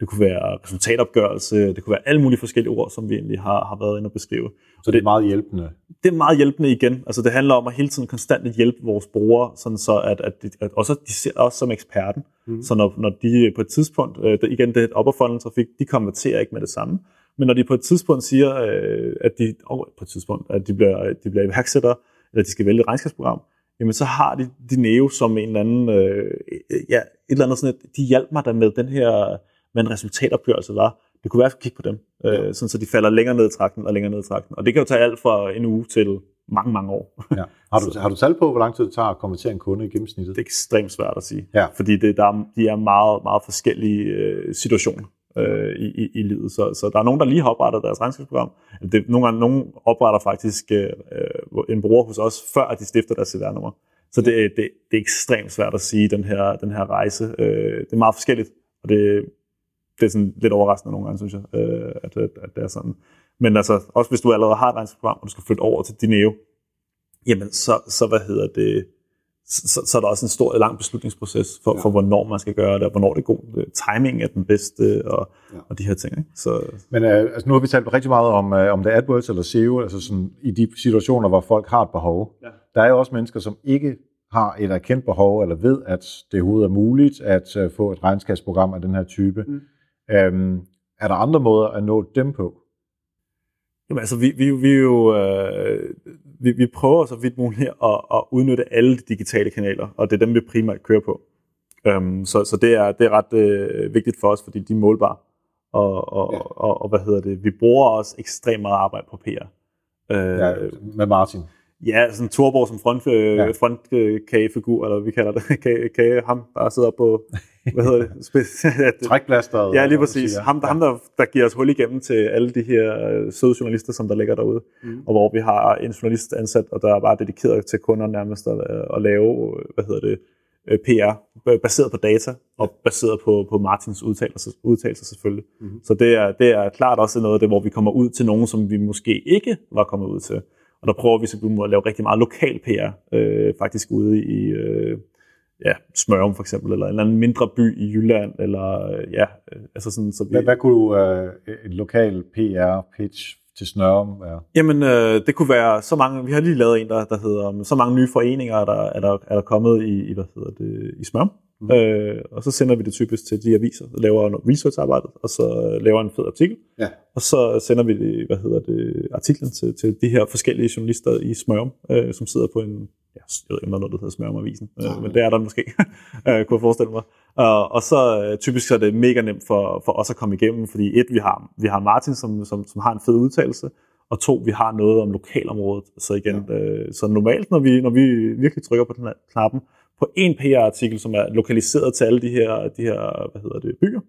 Speaker 1: det kunne være resultatopgørelse, det kunne være alle mulige forskellige ord, som vi egentlig har, har været inde og beskrive.
Speaker 2: Så det er meget hjælpende?
Speaker 1: Det er meget hjælpende igen. Altså det handler om at hele tiden konstant hjælpe vores brugere, sådan så at, at, de, at også de ser os som eksperten. Mm. Så når, når de på et tidspunkt, øh, igen det upper funnel trafik, de konverterer ikke med det samme. Men når de på et tidspunkt siger, øh, at de, oh, på et tidspunkt, at de bliver, de bliver iværksættere, eller de skal vælge et regnskabsprogram, jamen så har de, de Neo som en eller anden, øh, ja, et eller andet sådan, at de hjælper mig der med den her hvad en resultatopgørelse var. Det kunne være, at kigge på dem, øh, sådan så de falder længere ned i trakten og længere ned i trakten. Og det kan jo tage alt fra en uge til mange, mange år.
Speaker 2: Ja. Har, du, har du tal på, hvor lang tid det tager at konvertere en kunde i gennemsnittet?
Speaker 1: Det er ekstremt svært at sige, ja. fordi det, der, de er meget, meget forskellige øh, situationer øh, i, i, i livet. Så, så der er nogen, der lige har oprettet deres regnskabsprogram. Det, nogle gange nogen opretter faktisk øh, en bruger hos os, før de stifter deres CVR-nummer. Så det, det, det er ekstremt svært at sige, den her, den her rejse. Øh, det er meget forskelligt, og det, det er sådan lidt overraskende nogle gange, synes jeg, øh, at, at, at det er sådan. Men altså, også hvis du allerede har et regnskabsprogram, og du skal flytte over til Dineo, jamen så, så hvad hedder det, så, så er der også en stor, lang beslutningsproces for, ja. for, hvornår man skal gøre det, og hvornår det er god. Timing er den bedste, og, ja. og de her ting. Ikke? Så,
Speaker 2: Men øh, altså, nu har vi talt rigtig meget om, øh, om det er AdWords eller SEO, altså sådan, i de situationer, hvor folk har et behov. Ja. Der er jo også mennesker, som ikke har et erkendt behov, eller ved, at det overhovedet er muligt at få et regnskabsprogram af den her type. Mm. Øhm, er der andre måder at nå dem på?
Speaker 1: Jamen altså, vi, vi, vi, jo, øh, vi, vi prøver så vidt muligt at, at udnytte alle de digitale kanaler, og det er dem, vi primært kører på. Øhm, så så det, er, det er ret øh, vigtigt for os, fordi de er målbare. Og, og, ja. og, og hvad hedder det? Vi bruger også ekstremt meget arbejde på PR.
Speaker 2: Øh, ja, med Martin.
Speaker 1: Ja, sådan Torborg som front, øh, ja. frontkagefigur, eller vi kalder det, kage, kage, ham, der sidder på, hvad hedder det?
Speaker 2: Trækplasteret.
Speaker 1: Ja, lige præcis. Siger. Ham, ja. ham der, der giver os hul igennem til alle de her øh, søde journalister, som der ligger derude, mm. og hvor vi har en journalist ansat, og der er bare dedikeret til kunder nærmest at, at lave, hvad hedder det, øh, PR, baseret på data, og baseret på, på Martins udtalelser, udtalelser selvfølgelig. Mm. Så det er, det er klart også noget af det, hvor vi kommer ud til nogen, som vi måske ikke var kommet ud til. Og der prøver vi simpelthen at lave rigtig meget lokal PR, øh, faktisk ude i øh, ja, Smørum for eksempel, eller en eller anden mindre by i Jylland, eller øh, ja, øh, altså sådan, så vi...
Speaker 2: Hvad, hvad kunne øh, en lokal PR-pitch til Snørum være?
Speaker 1: Jamen, øh, det kunne være så mange, vi har lige lavet en, der, der hedder, så mange nye foreninger, der er der, er der kommet i, i hvad hedder det, i Smørum. Mm. Øh, og så sender vi det typisk til de aviser, der laver noget research-arbejde, og så laver en fed artikel. Ja. Og så sender vi det, hvad hedder det, artiklen til, til de her forskellige journalister i Smørum, øh, som sidder på en, ja, jeg ved ikke, om der er noget, der hedder smør om avisen, øh, men det er der måske, øh, kunne jeg forestille mig. Uh, og så øh, typisk så er det mega nemt for, for os at komme igennem, fordi et, vi har, vi har Martin, som, som, som har en fed udtalelse, og to, vi har noget om lokalområdet. Så igen, ja. øh, så normalt, når vi, når vi virkelig trykker på den her knappen, på en PR-artikel, som er lokaliseret til alle de her, de her hvad hedder det, byer,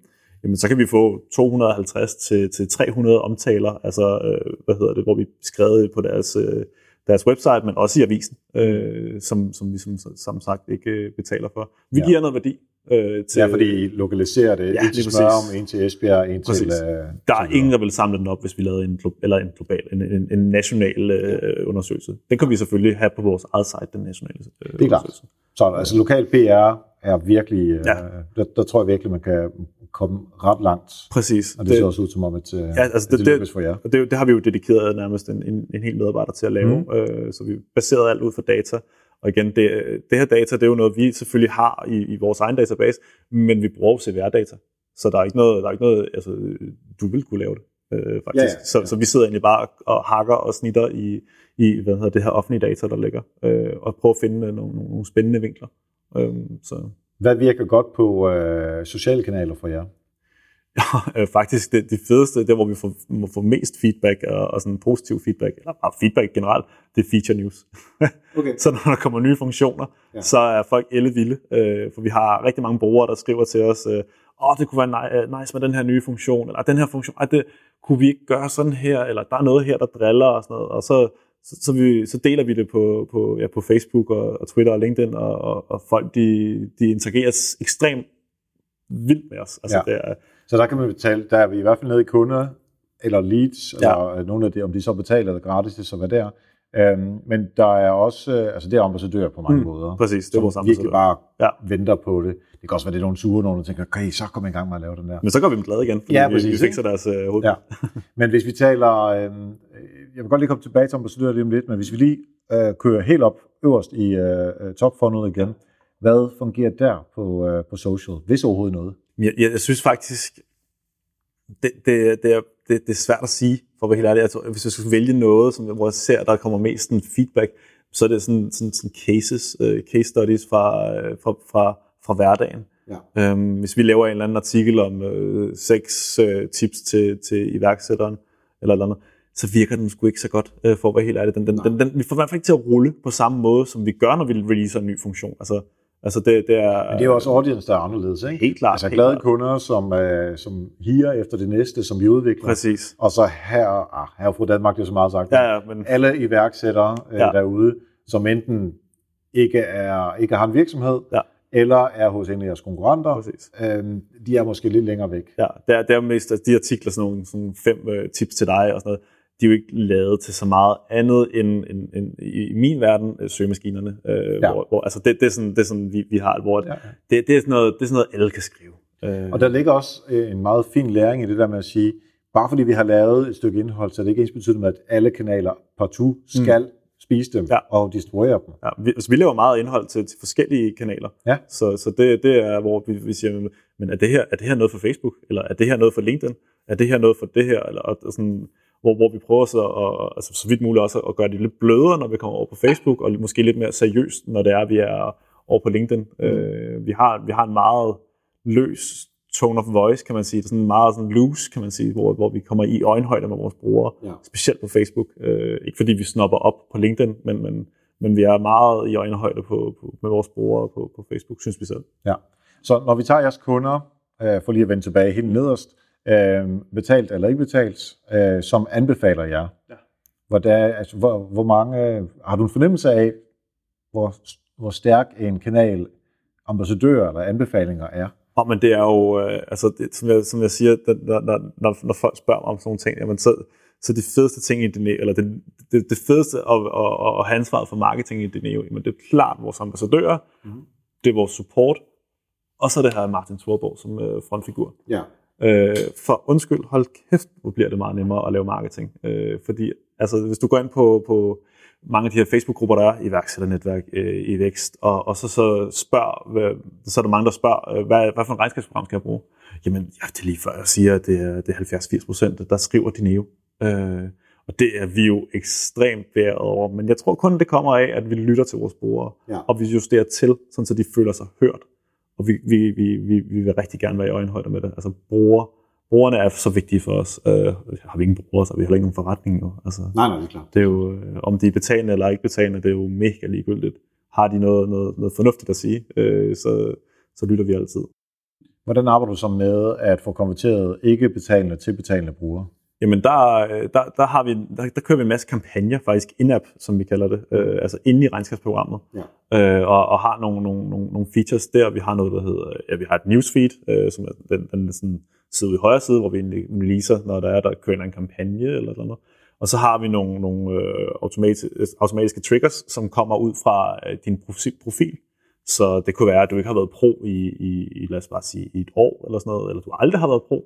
Speaker 1: jamen så kan vi få 250 til, til 300 omtaler, altså øh, hvad hedder det, hvor vi skrevet på deres, øh, deres website, men også i avisen, øh, som, som vi som, som sagt ikke øh, betaler for. Vi ja. giver noget værdi,
Speaker 2: Øh, til, ja, fordi I lokaliserer det. Ja, en til Smørum, en til Esbjerg, en præcis. til... Øh,
Speaker 1: der er ingen, der vil samle den op, hvis vi lavede en, eller en global, en, en, en national øh, undersøgelse. Den kan vi selvfølgelig have på vores eget site, den nationale øh,
Speaker 2: det er klart. Så altså lokal PR er virkelig... Øh, ja. der, der tror jeg virkelig, man kan komme ret langt.
Speaker 1: Præcis.
Speaker 2: Og det, det ser også ud som om, at, øh, ja, altså det,
Speaker 1: det, det for jer. Det, det, det har vi jo dedikeret nærmest en, en, en hel medarbejder til at lave. Mm. Øh, så vi baseret alt ud fra data. Og igen, det, det her data, det er jo noget, vi selvfølgelig har i, i vores egen database, men vi bruger CVR-data. Så der er ikke noget, der er ikke noget altså, du vil kunne lave det, øh, faktisk. Ja, ja, ja. Så, så vi sidder egentlig bare og hakker og snitter i, i hvad hedder det her offentlige data, der ligger, øh, og prøver at finde nogle, nogle spændende vinkler. Øh, så.
Speaker 2: Hvad virker godt på øh, sociale kanaler for jer?
Speaker 1: Ja, øh, faktisk det, det fedeste, det hvor vi får, må få mest feedback og, og sådan positiv feedback, eller bare feedback generelt, det er feature news. okay. så når der kommer nye funktioner, ja. så er folk elle vilde, øh, for vi har rigtig mange brugere, der skriver til os, øh, åh, det kunne være øh, nice med den her nye funktion, eller den her funktion, ej, det kunne vi ikke gøre sådan her, eller der er noget her, der driller og sådan noget, og så, så, så, vi, så deler vi det på, på, ja, på Facebook og, og Twitter og LinkedIn, og, og, og folk de, de interagerer ekstremt vildt med os. Altså,
Speaker 2: ja. det er, så der kan man betale, der er vi i hvert fald nede i kunder, eller leads, ja. eller nogle af det, om de så betaler eller gratis, det så hvad der. Øhm, men der er også, øh, altså det er ambassadør på mange mm, måder.
Speaker 1: Præcis, det er vores
Speaker 2: ambassadør. virkelig bare ja. venter på det. Det kan også være, det er nogle sure, nogen der tænker, okay, så kommer i gang med at lave den der.
Speaker 1: Men så går vi dem glade igen, fordi ja, præcis, vi, vi fikser deres uh, hoved. Ja.
Speaker 2: Men hvis vi taler, øh, jeg vil godt lige komme tilbage til ambassadør lige om lidt, men hvis vi lige øh, kører helt op øverst i øh, topfundet igen, hvad fungerer der på, øh, på social, hvis overhovedet noget?
Speaker 1: Jeg, jeg, jeg synes faktisk, det, det, det, er, det, det er svært at sige, for at være helt ærlig. Jeg tror, hvis jeg skulle vælge noget, som, hvor jeg ser, der kommer mest sådan feedback, så er det sådan, sådan, sådan cases, uh, case studies fra, uh, fra, fra, fra hverdagen. Ja. Um, hvis vi laver en eller anden artikel om uh, seks uh, tips til, til iværksætteren, eller eller andet, så virker den sgu ikke så godt, uh, for at være helt ærlig. Den, den, den, den, vi får i hvert fald ikke til at rulle på samme måde, som vi gør, når vi releaser en ny funktion. Altså, Altså det, det er,
Speaker 2: Men det er jo også audience, der er anderledes, ikke?
Speaker 1: Helt klart.
Speaker 2: Altså glade klart. kunder, som, uh, som higer efter det næste, som vi udvikler.
Speaker 1: Præcis.
Speaker 2: Og så her, ah, her fra Danmark, det er så meget sagt.
Speaker 1: Ja, ja, men...
Speaker 2: Alle iværksættere uh, ja. derude, som enten ikke, er, ikke har en virksomhed, ja. eller er hos en af jeres konkurrenter, Præcis. øhm, de er måske lidt længere væk.
Speaker 1: Ja, det er, det er mest de artikler, sådan nogle sådan fem uh, tips til dig og sådan noget, de er jo ikke lavet til så meget andet end, end, end i min verden øh, søgemaskinerne. Øh, ja. hvor, hvor, altså det, det, er sådan, det er sådan, vi, vi har, hvor ja. det, det, er sådan noget, det er sådan noget, alle kan skrive.
Speaker 2: Øh. Og der ligger også øh, en meget fin læring i det der med at sige, bare fordi vi har lavet et stykke indhold, så er det ikke ens betydende med, at alle kanaler partout skal mm. spise dem ja. og distribuere dem.
Speaker 1: Ja, vi, altså, vi laver meget indhold til, til forskellige kanaler. Ja. Så, så det, det er, hvor vi, vi siger, men er det, her, er det her noget for Facebook? Eller er det her noget for LinkedIn? Er det her noget for det her? Eller og sådan, hvor, hvor vi prøver så, at, altså, så vidt muligt også at gøre det lidt blødere, når vi kommer over på Facebook, og måske lidt mere seriøst, når det er, vi er over på LinkedIn. Mm. Øh, vi, har, vi har en meget løs tone of voice, kan man sige. Det er sådan meget sådan loose, kan man sige, hvor, hvor vi kommer i øjenhøjde med vores brugere, ja. specielt på Facebook. Øh, ikke fordi vi snopper op på LinkedIn, men, men, men vi er meget i øjenhøjde på, på, med vores brugere på, på Facebook, synes vi selv.
Speaker 2: Ja. Så når vi tager jeres kunder, øh, for lige at vende tilbage helt nederst, øh, betalt eller ikke betalt, øh, som anbefaler jer. Ja. Hvor, der, altså, hvor, hvor mange, har du en fornemmelse af, hvor, hvor stærk en kanal ambassadører eller anbefalinger er?
Speaker 1: Oh, men det er jo, øh, altså det, som, jeg, som jeg siger, når, når, når, når folk spørger mig om sådan nogle ting, jamen så, så det fedeste ting i Dineo, eller det, det, det fedeste at, at, at have ansvaret for marketing i Dineo, jamen det er klart vores ambassadører, mm-hmm. det er vores support, og så det her Martin Thorborg som øh, frontfigur. Ja. Øh, for undskyld, hold kæft, hvor bliver det meget nemmere at lave marketing. Øh, fordi altså, hvis du går ind på, på mange af de her Facebook-grupper, der er, iværksætternetværk øh, i vækst, og, og så, så spørg, hvad, så er der mange, der spørger, øh, hvad, hvad for en regnskabsprogram skal jeg bruge? Jamen, ja, det er lige før jeg siger, at det er, det er 70-80 procent, der skriver Dineo. Øh, Og det er vi jo ekstremt bæret over. Men jeg tror kun, det kommer af, at vi lytter til vores brugere,
Speaker 2: Ja.
Speaker 1: og vi justerer til, sådan så de føler sig hørt. Og vi, vi, vi, vi, vi vil rigtig gerne være i øjenhøjde med det. Altså brugere, brugerne er så vigtige for os. Øh, har vi ingen brugere, så har vi heller ikke nogen forretning. Jo. Altså,
Speaker 2: Nej, nej, det er klart.
Speaker 1: det er jo, øh, om de er betalende eller ikke betalende, det er jo mega ligegyldigt. Har de noget, noget, noget fornuftigt at sige, øh, så, så lytter vi altid.
Speaker 2: Hvordan arbejder du så med at få konverteret ikke betalende til betalende brugere?
Speaker 1: Jamen der, øh, der, der, har vi, der, der kører vi en masse kampagner, faktisk in-app, som vi kalder det, øh, altså inde i regnskabsprogrammet,
Speaker 2: Ja.
Speaker 1: øh, og, og har nogle, nogle, nogle, nogle features der. Vi har noget, der hedder, ja, vi har et newsfeed, øh, som er den, den sådan side i højre side, hvor vi egentlig releaser, når der er, der kører en kampagne eller sådan noget. Og så har vi nogle, nogle øh, automatiske, automatiske triggers, som kommer ud fra øh, din profi- profil. Så det kunne være, at du ikke har været pro i, i, i lad os bare sige, i et år eller sådan noget, eller du aldrig har været pro.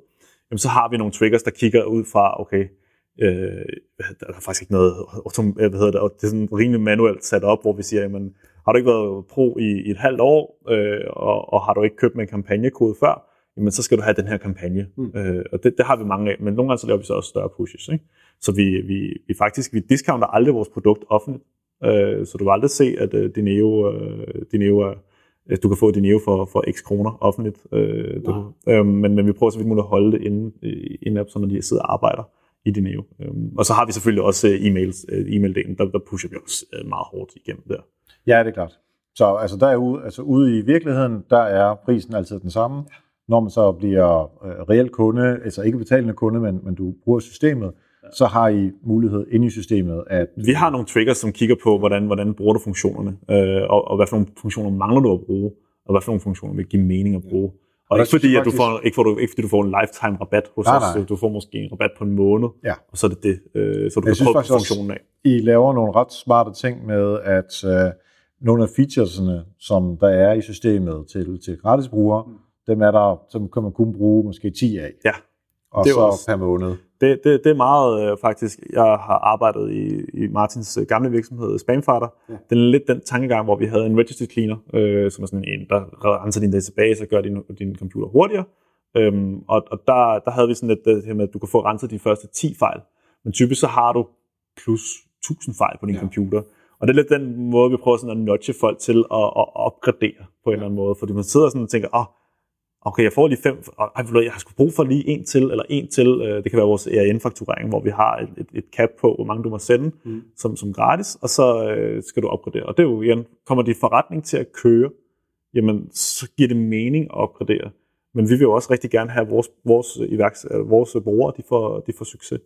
Speaker 1: Jamen, så har vi nogle triggers, der kigger ud fra, okay, øh, der er faktisk ikke noget, autom- hvad hedder det, og det er sådan rimelig manuelt sat op, hvor vi siger, jamen, har du ikke været pro i, i et halvt år, øh, og, og har du ikke købt med en kampagnekode før, jamen så skal du have den her kampagne. Mm. Øh, og det, det har vi mange af, men nogle gange så laver vi så også større pushes. Ikke? Så vi, vi, vi faktisk, vi discounter aldrig vores produkt offentligt, øh, så du vil aldrig se, at øh, Dineo, øh, Dineo er, du kan få Dineo for, for x kroner offentligt. Øh, du, øh, men, men vi prøver så vidt muligt at holde det inde i en app, så når de sidder og arbejder i Dineo. Øh, og så har vi selvfølgelig også øh, e-mails, øh, e-mail-delen, der, der pusher vi også øh, meget hårdt igennem der.
Speaker 2: Ja, det er klart. Så altså, der er ude, altså, ude i virkeligheden, der er prisen altid den samme. Når man så bliver øh, reel kunde, altså ikke betalende kunde, men, men du bruger systemet, så har I mulighed inde i systemet at...
Speaker 1: Vi har nogle triggers, som kigger på, hvordan, hvordan bruger du funktionerne, øh, og, og hvad for nogle funktioner mangler du at bruge, og hvad for nogle funktioner vil give mening at bruge. Og ikke fordi, at du får, ikke, får du, ikke fordi du får en lifetime rabat hos
Speaker 2: Nej,
Speaker 1: os,
Speaker 2: nej.
Speaker 1: du får måske en rabat på en måned,
Speaker 2: Ja.
Speaker 1: og så er det det, øh, så du
Speaker 2: Jeg
Speaker 1: kan prøve funktionen af.
Speaker 2: I laver nogle ret smarte ting med, at øh, nogle af featuresene, som der er i systemet til, til gratisbrugere, mm. dem er der, som kan man kun bruge måske 10 af.
Speaker 1: Ja,
Speaker 2: Og
Speaker 1: det
Speaker 2: så
Speaker 1: også-
Speaker 2: per måned.
Speaker 1: Det, det, det er meget øh, faktisk, jeg har arbejdet i, i Martins øh, gamle virksomhed, Spamfighter.
Speaker 2: Ja.
Speaker 1: Ja. Det er lidt den tankegang, hvor vi havde en registry cleaner, øh, som er sådan en, der renser din database og gør din, din computer hurtigere. Øhm, og og der, der havde vi sådan lidt det her med, at du kan få renset de første 10 fejl. Men typisk så har du plus 1000 fejl på din
Speaker 2: Ja.
Speaker 1: ja. computer. Og det er lidt den måde, vi prøver sådan at nudge folk til at, at opgradere på en eller anden måde. Fordi man sidder sådan og tænker, åh, oh, okay, jeg får lige fem, og jeg har sgu brug for lige en til, eller en til, øh, det kan være vores ERN-fakturering, hvor vi har et, et, et cap på, hvor mange du må sende,
Speaker 2: Mm.
Speaker 1: som, som gratis, og så øh, skal du opgradere. Og det er jo igen, kommer din forretning til at køre, jamen, så giver det mening at opgradere. Men vi vil jo også rigtig gerne have, vores, vores, iværks, øh, vores brugere, de får, de får succes.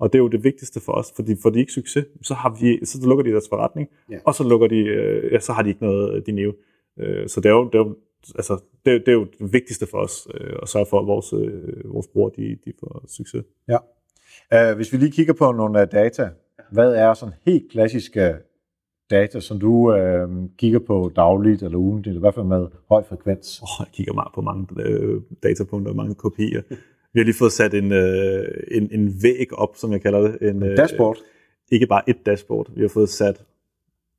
Speaker 1: Og det er jo det vigtigste for os, fordi får de ikke succes, så, har vi, så lukker de deres forretning,
Speaker 2: Ja.
Speaker 1: og så lukker de, øh, ja, så har de ikke noget Dineo. Øh, så det er jo, det er jo altså, det, er- det er jo det vigtigste for os, øh, at sørge for, at vores, øh, vores brugere, de, de får succes.
Speaker 2: Ja. Uh, hvis vi lige kigger på nogle uh, data, hvad er sådan helt klassiske data, som du uh, kigger på dagligt eller ugentligt, eller i hvert fald med høj frekvens?
Speaker 1: Oh, jeg kigger meget på mange øh, datapunkter, mange kopier. Vi har lige fået sat en, øh, en, en væg op, som jeg kalder det. En, øh,
Speaker 2: Dashboard?
Speaker 1: Ikke bare et dashboard. Vi har fået sat,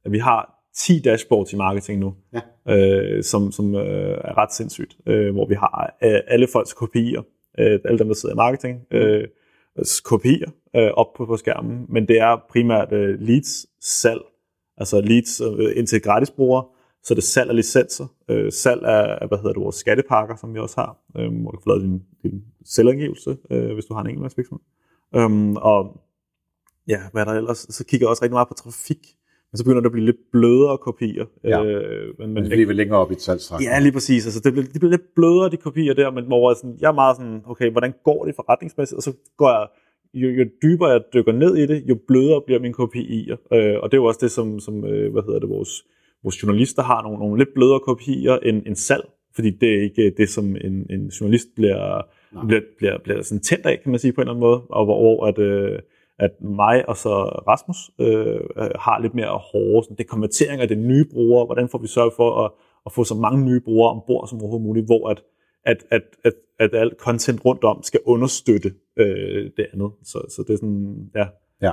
Speaker 1: at vi har 10 dashboards i marketing nu,
Speaker 2: Ja.
Speaker 1: øh, som, som øh, er ret sindssygt, øh, hvor vi har øh, alle folks kopier, øh, alle dem, der sidder i marketing, øh, kopier øh, op på, på skærmen, men det er primært øh, leads, salg, altså leads øh, ind til gratisbrugere, så det er salg af licenser, øh, salg af, af, hvad hedder det, vores skattepakker, som vi også har, øh, hvor du kan få lavet din, din selvangivelse, øh, hvis du har en enkeltmandsvirksomhed. Øhm, og ja, hvad er der ellers? Så kigger jeg også rigtig meget på trafik, men så begynder det at blive lidt blødere kopier.
Speaker 2: Ja.
Speaker 1: Øh, men,
Speaker 2: Men
Speaker 1: men,
Speaker 2: fordi vi er længere op i et salgstræk.
Speaker 1: Ja, lige præcis. Altså, det bliver, det bliver lidt blødere, de kopier der, men hvor jeg, sådan, jeg er meget sådan, okay, hvordan går det forretningsmæssigt? Og så går jeg, jo, jo dybere jeg dykker ned i det, jo blødere bliver mine kopier. Øh, og det er jo også det, som, som øh, hvad hedder det, vores, vores journalister har, nogle, nogle lidt blødere kopier end, end salg, fordi det er ikke det, som en, en journalist bliver, bliver, bliver, bliver sådan tændt af, kan man sige på en eller anden måde, og hvor, hvor at, øh, at mig og så Rasmus øh, øh, har lidt mere hårde, sådan, det konvertering af det nye brugere, hvordan får vi sørget for at, at få så mange nye brugere ombord som overhovedet muligt, hvor at, at, at, at, at alt content rundt om skal understøtte øh, det andet. Så, så det er sådan, ja.
Speaker 2: Ja.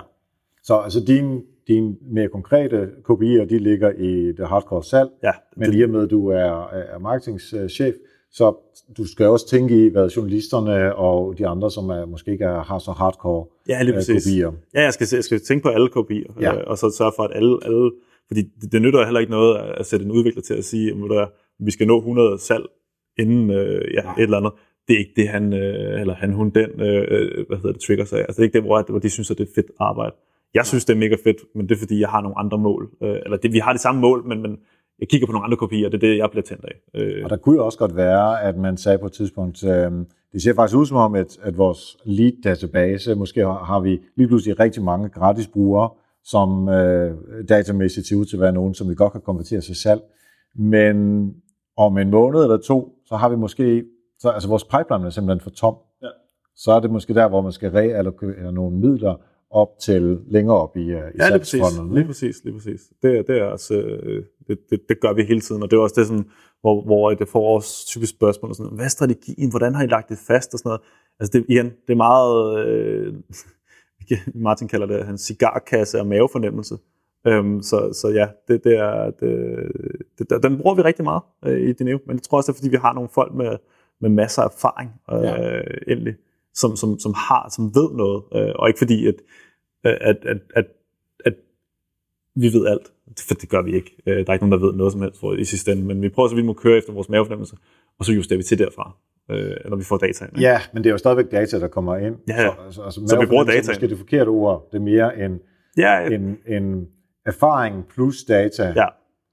Speaker 2: Så altså dine, dine mere konkrete kopier, de ligger i det hardcore salg,
Speaker 1: ja
Speaker 2: men i og med, at du er, er marketingchef, Så du skal også tænke i, hvad journalisterne og de andre, som er, måske ikke er, har så hardcore
Speaker 1: ja, lige
Speaker 2: øh,
Speaker 1: præcis.
Speaker 2: kopier.
Speaker 1: Ja, jeg skal, jeg skal tænke på alle kopier,
Speaker 2: Ja.
Speaker 1: øh, og så sørge for, at alle, alle fordi det, det nytter heller ikke noget at sætte en udvikler til at sige, at vi skal nå 100 salg inden øh, ja,
Speaker 2: Nej.
Speaker 1: et eller andet. Det er ikke det, han, øh, eller han, hun, den, øh, hvad hedder det, trigger sig af. Altså, det er ikke det, hvor, hvor de synes, at det er fedt arbejde. Jeg synes, det er mega fedt, men det er, fordi jeg har nogle andre mål. Øh, eller det, vi har det samme mål, men, men jeg kigger på nogle andre kopier, det er det, jeg bliver tændt af. Øh,
Speaker 2: Og der kunne jo også godt være, at man sagde på et tidspunkt, øh, det ser faktisk ud som om, at, at vores lead-database, måske har, har vi lige pludselig rigtig mange gratis brugere, som øh, datamæssigt ser ud til at være nogen, som vi godt kan konvertere til salg. Men om en måned eller to, så har vi måske, så, altså vores pipeline er simpelthen for tom.
Speaker 1: Ja.
Speaker 2: Så er det måske der, hvor man skal reallokere nogle midler op til længere op i, øh, i
Speaker 1: Ja, lige præcis. Lige præcis, lige præcis. Det, det, er også, øh, det, det, det, gør vi hele tiden, og det er også det, sådan, hvor, hvor det får os typisk spørgsmål, og sådan, hvad er strategien, hvordan har I lagt det fast, og sådan noget. Altså det, igen, det er meget, øh, Martin kalder det hans cigarkasse og mavefornemmelse. Øhm, så, så ja, det, det er, det, det, den bruger vi rigtig meget øh, i Dineo, men jeg tror også, det er, fordi vi har nogle folk med, med masser af erfaring, øh,
Speaker 2: ja.
Speaker 1: endelig, som, som, som har, som ved noget, øh, og ikke fordi, at, at, at, at, at vi ved alt, for det gør vi ikke. Øh, Der er ikke nogen, der ved noget som helst for, i sidste ende, men vi prøver så vidt vi må køre efter vores mavefornemmelse, og så justerer vi til derfra, øh, når vi får data ikke?
Speaker 2: Ja, men det er jo stadigvæk data, der kommer ind.
Speaker 1: Ja, ja.
Speaker 2: Så, altså, altså,
Speaker 1: Så vi bruger
Speaker 2: er
Speaker 1: dataen.
Speaker 2: Måske det forkerte ord, det er mere en,
Speaker 1: ja,
Speaker 2: en, en erfaring plus data.
Speaker 1: ja,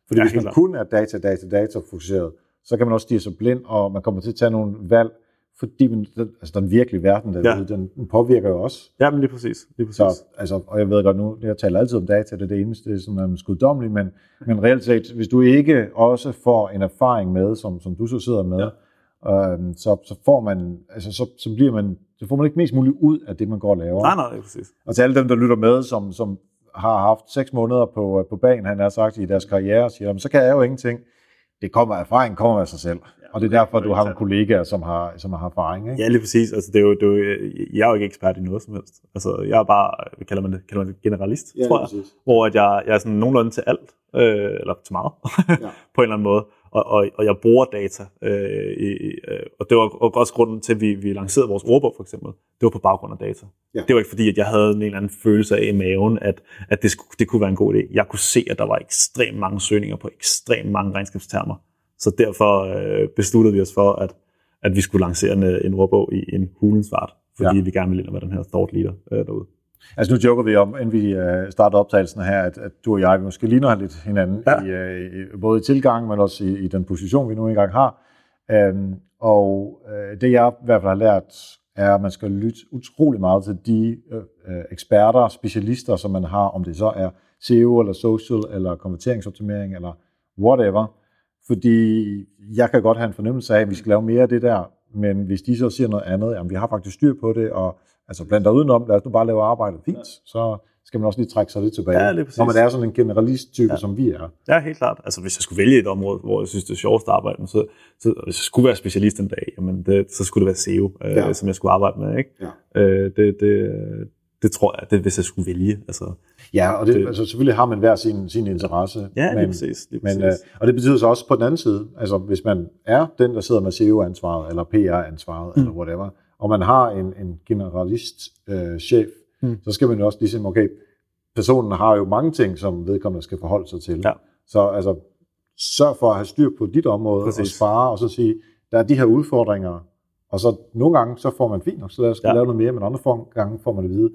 Speaker 2: Fordi
Speaker 1: ja,
Speaker 2: hvis man
Speaker 1: klart.
Speaker 2: kun er data, data, data fokuseret, så kan man også stige sig blind, og man kommer til at tage nogle valg, fordi man, den- altså, den virkelige verden derude,
Speaker 1: Ja.
Speaker 2: den, den påvirker jo også.
Speaker 1: ja, men lige præcis. Lige præcis.
Speaker 2: Så, altså, og jeg ved godt nu, jeg taler altid om data, det er det eneste, som er skuddommeligt, men, men reelt set, hvis du ikke også får en erfaring med, som, som du så sidder med, ja. øhm, så, så får man, altså, så, så bliver man, så får man ikke mest muligt ud af det, man går og laver.
Speaker 1: Nej, nej, lige præcis.
Speaker 2: Og til alle dem, der lytter med, som, som har haft seks måneder på, på banen, han har sagt i deres karriere, siger, "Jamen, så kan jeg jo ingenting. Det kommer erfaring, kommer af sig selv. Og det er derfor, du har nogle kollegaer, som har, som har erfaring. Ikke?
Speaker 1: Ja, lige præcis. Altså, det er jo, det er jo, jeg er jo ikke ekspert i noget som helst. Altså, jeg er bare, hvad kalder man det, kalder man det generalist,
Speaker 2: Ja,
Speaker 1: tror jeg.
Speaker 2: præcis.
Speaker 1: Hvor at jeg, jeg er sådan nogenlunde til alt, øh, eller til meget,
Speaker 2: Ja.
Speaker 1: på en eller anden måde. Og, og, og jeg bruger data. Øh, i, øh, og det var også grunden til, at vi, vi lancerede vores ordbog, for eksempel. Det var på baggrund af data.
Speaker 2: Ja.
Speaker 1: Det var ikke fordi, at jeg havde en eller anden følelse af i maven, at, at det, skulle, det kunne være en god idé. Jeg kunne se, at der var ekstremt mange søgninger på ekstremt mange regnskabstermer. Så derfor øh, besluttede vi os for, at, at vi skulle lancere en, en ordbog i en hulens fart, fordi
Speaker 2: Ja.
Speaker 1: vi gerne ville ind og være den her thought leader øh, derude.
Speaker 2: Altså nu joker vi om, inden vi uh, starter optagelsen her, at, at du og jeg vi måske ligner lidt hinanden, ja. I, i, både i tilgang, men også i, i den position, vi nu engang har. Um, og uh, det jeg i hvert fald har lært, er, at man skal lytte utrolig meget til de uh, uh, eksperter, specialister, som man har, om det så er SEO, eller social, eller konverteringsoptimering, eller whatever. Fordi jeg kan godt have en fornemmelse af, at vi skal lave mere af det der, men hvis de så siger noget andet, jamen vi har faktisk styr på det, og altså blandt dig udenom, lad os nu bare lave arbejdet fint, ja. så skal man også lige trække sig lidt tilbage.
Speaker 1: Ja, lige præcis.
Speaker 2: Når man er sådan en generalist-type, ja. som vi er.
Speaker 1: Ja, helt klart. Altså, hvis jeg skulle vælge et område, hvor jeg synes, det er sjovest at arbejde med, så, så hvis jeg skulle være specialist en dag, jamen det, så skulle det være SEO, øh,
Speaker 2: Ja.
Speaker 1: som jeg skulle arbejde med. Ikke?
Speaker 2: Ja.
Speaker 1: Øh, det, det, det tror jeg, det, hvis jeg skulle vælge. Altså,
Speaker 2: Ja, og det, det, altså, selvfølgelig har man hver sin, sin interesse.
Speaker 1: ja, lige
Speaker 2: men,
Speaker 1: præcis. Lige
Speaker 2: men,
Speaker 1: præcis.
Speaker 2: øh, og det betyder så også på den anden side, altså hvis man er den, der sidder med SEO-ansvaret, eller PR-ansvaret, mm. eller whatever, og man har en, en generalist-chef, øh,
Speaker 1: Mm.
Speaker 2: så skal man jo også ligesom, okay, personen har jo mange ting, som vedkommende skal forholde sig til.
Speaker 1: Ja.
Speaker 2: Så altså, sørg for at have styr på dit område, Præcis. og spare, og så sige, der er de her udfordringer, og så nogle gange, så får man fint nok, så lad os ja. Lave noget mere, men andre gange får man det vide.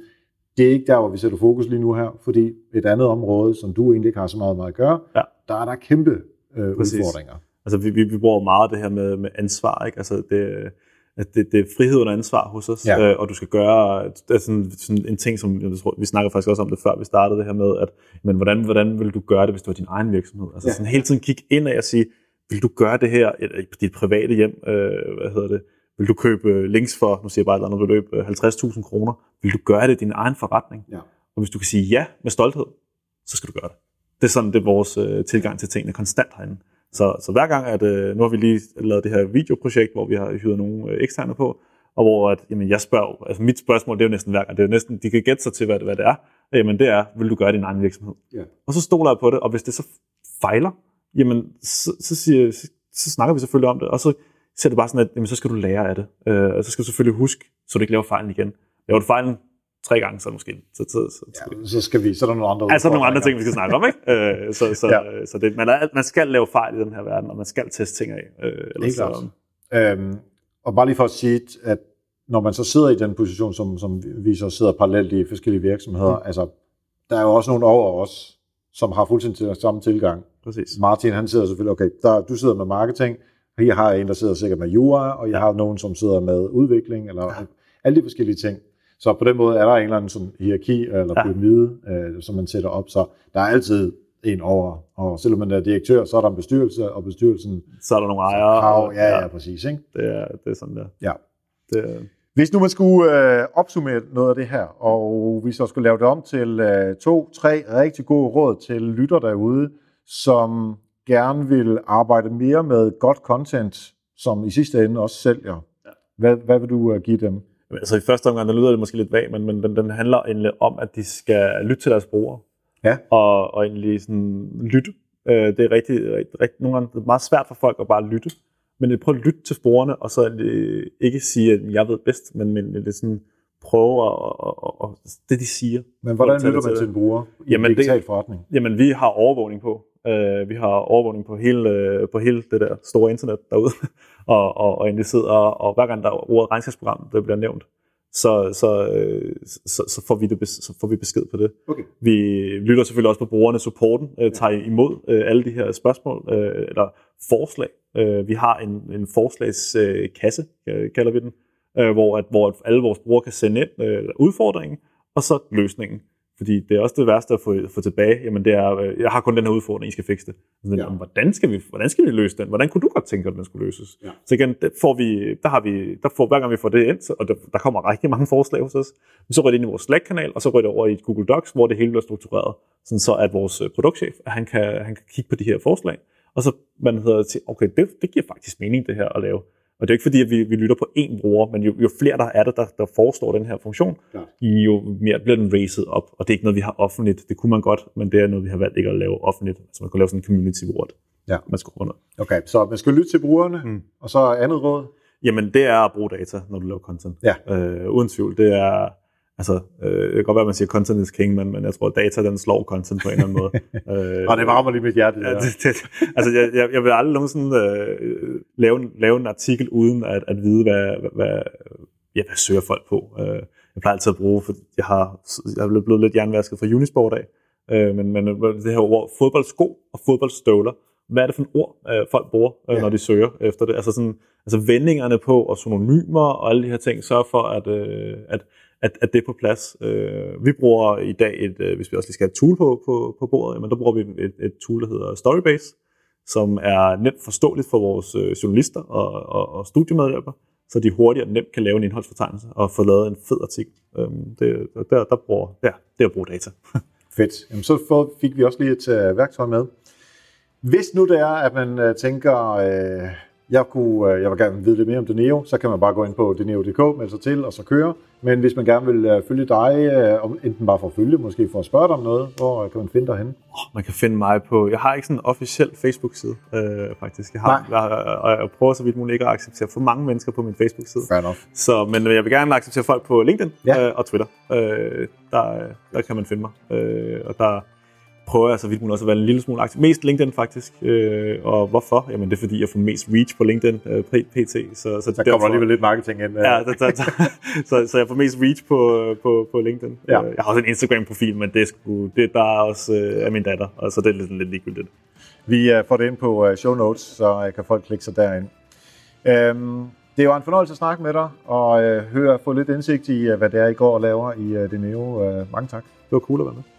Speaker 2: Det er ikke der, hvor vi sætter fokus lige nu her, fordi et andet område, som du egentlig ikke har så meget med at gøre,
Speaker 1: Ja.
Speaker 2: der er der kæmpe øh,
Speaker 1: Præcis.
Speaker 2: udfordringer.
Speaker 1: Altså, vi, vi, vi bruger meget det her med, med ansvar, ikke? Altså, det, at det, det er frihed under ansvar hos os,
Speaker 2: Ja.
Speaker 1: øh, og du skal gøre det er sådan, sådan en ting, som jeg tror, vi snakker faktisk også om det før vi startede det her med, at men hvordan, hvordan vil du gøre det, hvis du har din egen virksomhed? Altså
Speaker 2: Ja.
Speaker 1: sådan hele tiden kigge ind og sige, vil du gøre det her i i dit private hjem? Øh, hvad hedder det? Vil du købe links for, nu siger jeg bare et eller andet beløb, øh, 50.000 kroner? Vil du gøre det i din egen forretning?
Speaker 2: Ja.
Speaker 1: Og hvis du kan sige ja med stolthed, så skal du gøre det. Det er sådan, det er vores øh, tilgang til tingene konstant herinde. Så, så hver gang, at øh, nu har vi lige lavet det her videoprojekt, hvor vi har hyret nogle øh, eksterne på, og hvor at, jamen, jeg spørger, altså mit spørgsmål, det er jo næsten hver gang, det er næsten, de kan gætte sig til, hvad det, hvad det er, jamen det er, vil du gøre din egen virksomhed?
Speaker 2: Ja.
Speaker 1: Og så stoler jeg på det, og hvis det så fejler, jamen så, så, siger, så, så snakker vi selvfølgelig om det, og så så er det bare sådan, at jamen, så skal du lære af det. Øh, og så skal du selvfølgelig huske, så du ikke laver fejlen igen. Laver du fejlen tre gange, så måske. Så, så, så, så,
Speaker 2: ja, så skal vi, så er der nogle andre
Speaker 1: Altså nogle andre ting, vi skal snakke om, ikke? Øh, så så, ja. så det, man, er, man skal lave fejl i den her verden, og man skal teste ting af. Øh, ellers,
Speaker 2: Helt klart. Øhm, og bare lige for at sige, at når man så sidder i den position, som, som vi så sidder parallelt i forskellige virksomheder, mm. altså, der er jo også nogle over os, som har fuldstændig samme tilgang.
Speaker 1: Præcis.
Speaker 2: Martin, han sidder selvfølgelig, okay, der, du sidder med marketing, jeg har en, der sidder sikkert med jura, og jeg har nogen, som sidder med udvikling, eller ja. alle de forskellige ting. Så på den måde er der en eller anden sådan hierarki eller pyramide, ja. øh, som man sætter op, så der er altid en over, og selvom man er direktør, så er der en bestyrelse, og bestyrelsen...
Speaker 1: Så er der nogle ejere.
Speaker 2: Krav, ja, ja, ja, præcis. Ikke?
Speaker 1: Det, er, det er sådan der.
Speaker 2: Ja.
Speaker 1: Det er,
Speaker 2: hvis nu man skulle øh, opsummere noget af det her, og vi så skulle lave det om til øh, to, tre rigtig gode råd til lytter derude, som gerne vil arbejde mere med godt content, som i sidste ende også sælger. Ja. Hvad, hvad vil du uh, give dem?
Speaker 1: Altså i første omgang, der lyder det måske lidt vag, men, men den, den handler egentlig om, at de skal lytte til deres brugere.
Speaker 2: Ja.
Speaker 1: Og, og egentlig sådan lytte. Øh, det er rigtig, rigtig, rigtig, nogle gange det er meget svært for folk at bare lytte. Men prøv at lytte til brugerne, og så ikke sige, at jeg ved bedst, men, men det er sådan, prøve at, at, at, at, det, de siger.
Speaker 2: Men hvordan lytter man til en bruger i jamen, en digital forretning?
Speaker 1: Jamen, vi har overvågning på. Uh, vi har overvågning på hele, uh, på hele det der store internet derude, og, og, og egentlig sidder, og, og hver gang der er ordet regnskabsprogram, der bliver nævnt, så, så, øh, så, så, får vi det, så får vi besked på det.
Speaker 2: Okay.
Speaker 1: Vi lytter selvfølgelig også på brugerne, supporten, uh, tager imod uh, alle de her spørgsmål, uh, eller forslag. Uh, vi har en, en forslagskasse, uh, kalder vi den, uh, hvor, at, hvor alle vores brugere kan sende ind uh, udfordringen, og så løsningen. Fordi det er også det værste at få, få tilbage. Jamen det er, øh, jeg har kun den her udfordring, I skal fikse det. Sådan, ja. hvordan, skal vi, hvordan skal vi løse den? Hvordan kunne du godt tænke, at den skulle løses? Ja. Så igen, det får vi, der har vi, der får, hver gang vi får det ind, og der, der kommer rigtig mange forslag hos os, så ryger det ind i vores Slack-kanal, og så ryger det over i et Google Docs, hvor det hele bliver struktureret. Sådan så at vores øh, produktchef, han kan, han kan kigge på de her forslag, og så man hedder til, okay, det, det giver faktisk mening det her at lave. Og det er ikke fordi, at vi, vi lytter på én bruger, men jo, jo flere der er der, der, der forestår den her funktion, ja. jo mere bliver den raised op. Og det er ikke noget, vi har offentligt. Det kunne man godt, men det er noget, vi har valgt ikke at lave offentligt. Så man kunne lave sådan en community word.
Speaker 2: Ja.
Speaker 1: Man skal rundt.
Speaker 2: Okay, så man skal lytte til brugerne, mm. og så andet råd?
Speaker 1: Jamen, det er at bruge data, når du laver content.
Speaker 2: Ja.
Speaker 1: Øh, uden tvivl. Det er, altså, øh, det kan godt være, at man siger, content is king, men, men jeg tror, at data, den slår content på en eller anden måde.
Speaker 2: øh, og det varmer lige mit hjerte.
Speaker 1: Ja, det, det, altså, jeg, jeg, jeg vil aldrig nogensinde øh, lave, lave en artikel, uden at, at vide, hvad, hvad, ja, hvad søger folk på. Øh, jeg plejer altid at bruge, for jeg har, jeg er blevet lidt jernvasket fra Unisport af, øh, men, men det her ord, fodboldsko og fodboldstøvler, hvad er det for en ord, øh, folk bruger, øh, ja. når de søger efter det? Altså, sådan, altså vendingerne på og synonymer og alle de her ting, sørger for, at, øh, at at, at det er på plads. Øh, vi bruger i dag, et, øh, hvis vi også lige skal have et tool på, på, på bordet, jamen, der bruger vi et, et tool, der hedder Storybase, som er nemt forståeligt for vores øh, journalister og, og, og studiemedhjælpere, så de hurtigt og nemt kan lave en indholdsfortegnelse og få lavet en fed artikel. Øh, det, der, der bruger, ja, det er at bruge data.
Speaker 2: Fedt. Jamen, så fik vi også lige et uh, værktøj med. Hvis nu det er, at man øh, tænker, uh, jeg, kunne, øh, jeg vil gerne vide lidt mere om Deneo, så kan man bare gå ind på deneo.dk, melde sig til og så køre. Men hvis man gerne vil øh, følge dig, øh, enten bare for at følge, måske for at spørge dig om noget, hvor kan man finde dig henne?
Speaker 1: Oh, man kan finde mig på, jeg har ikke sådan en officiel Facebook-side, øh, faktisk. Jeg, har, jeg, og jeg prøver så vidt muligt ikke at acceptere for mange mennesker på min Facebook-side.
Speaker 2: Fair enough.
Speaker 1: Så, men jeg vil gerne acceptere folk på LinkedIn ja. øh, og Twitter. Øh, der, der kan man finde mig. Øh, og der prøver jeg så vidt muligt også at være en lille smule aktiv. Mest LinkedIn faktisk. Øh, og hvorfor? Jamen det er fordi, jeg får mest reach på LinkedIn øh, pt. Så,
Speaker 2: så der kommer derfor, alligevel lidt marketing ind.
Speaker 1: Ja, der, der, der, så, så jeg får mest reach på, på, på LinkedIn. Ja. Øh, jeg har også en Instagram-profil, men det er, sgu, det, der er også øh, af min datter, og så det er lidt, lidt ligegyldigt.
Speaker 2: Vi uh, får det ind på uh, show notes, så uh, kan folk klikke sig derind. Um, det var en fornøjelse at snakke med dig, og uh, høre, få lidt indsigt i, uh, hvad det er, I går og laver i uh, det nye. Uh, mange tak.
Speaker 1: Det var cool at være med.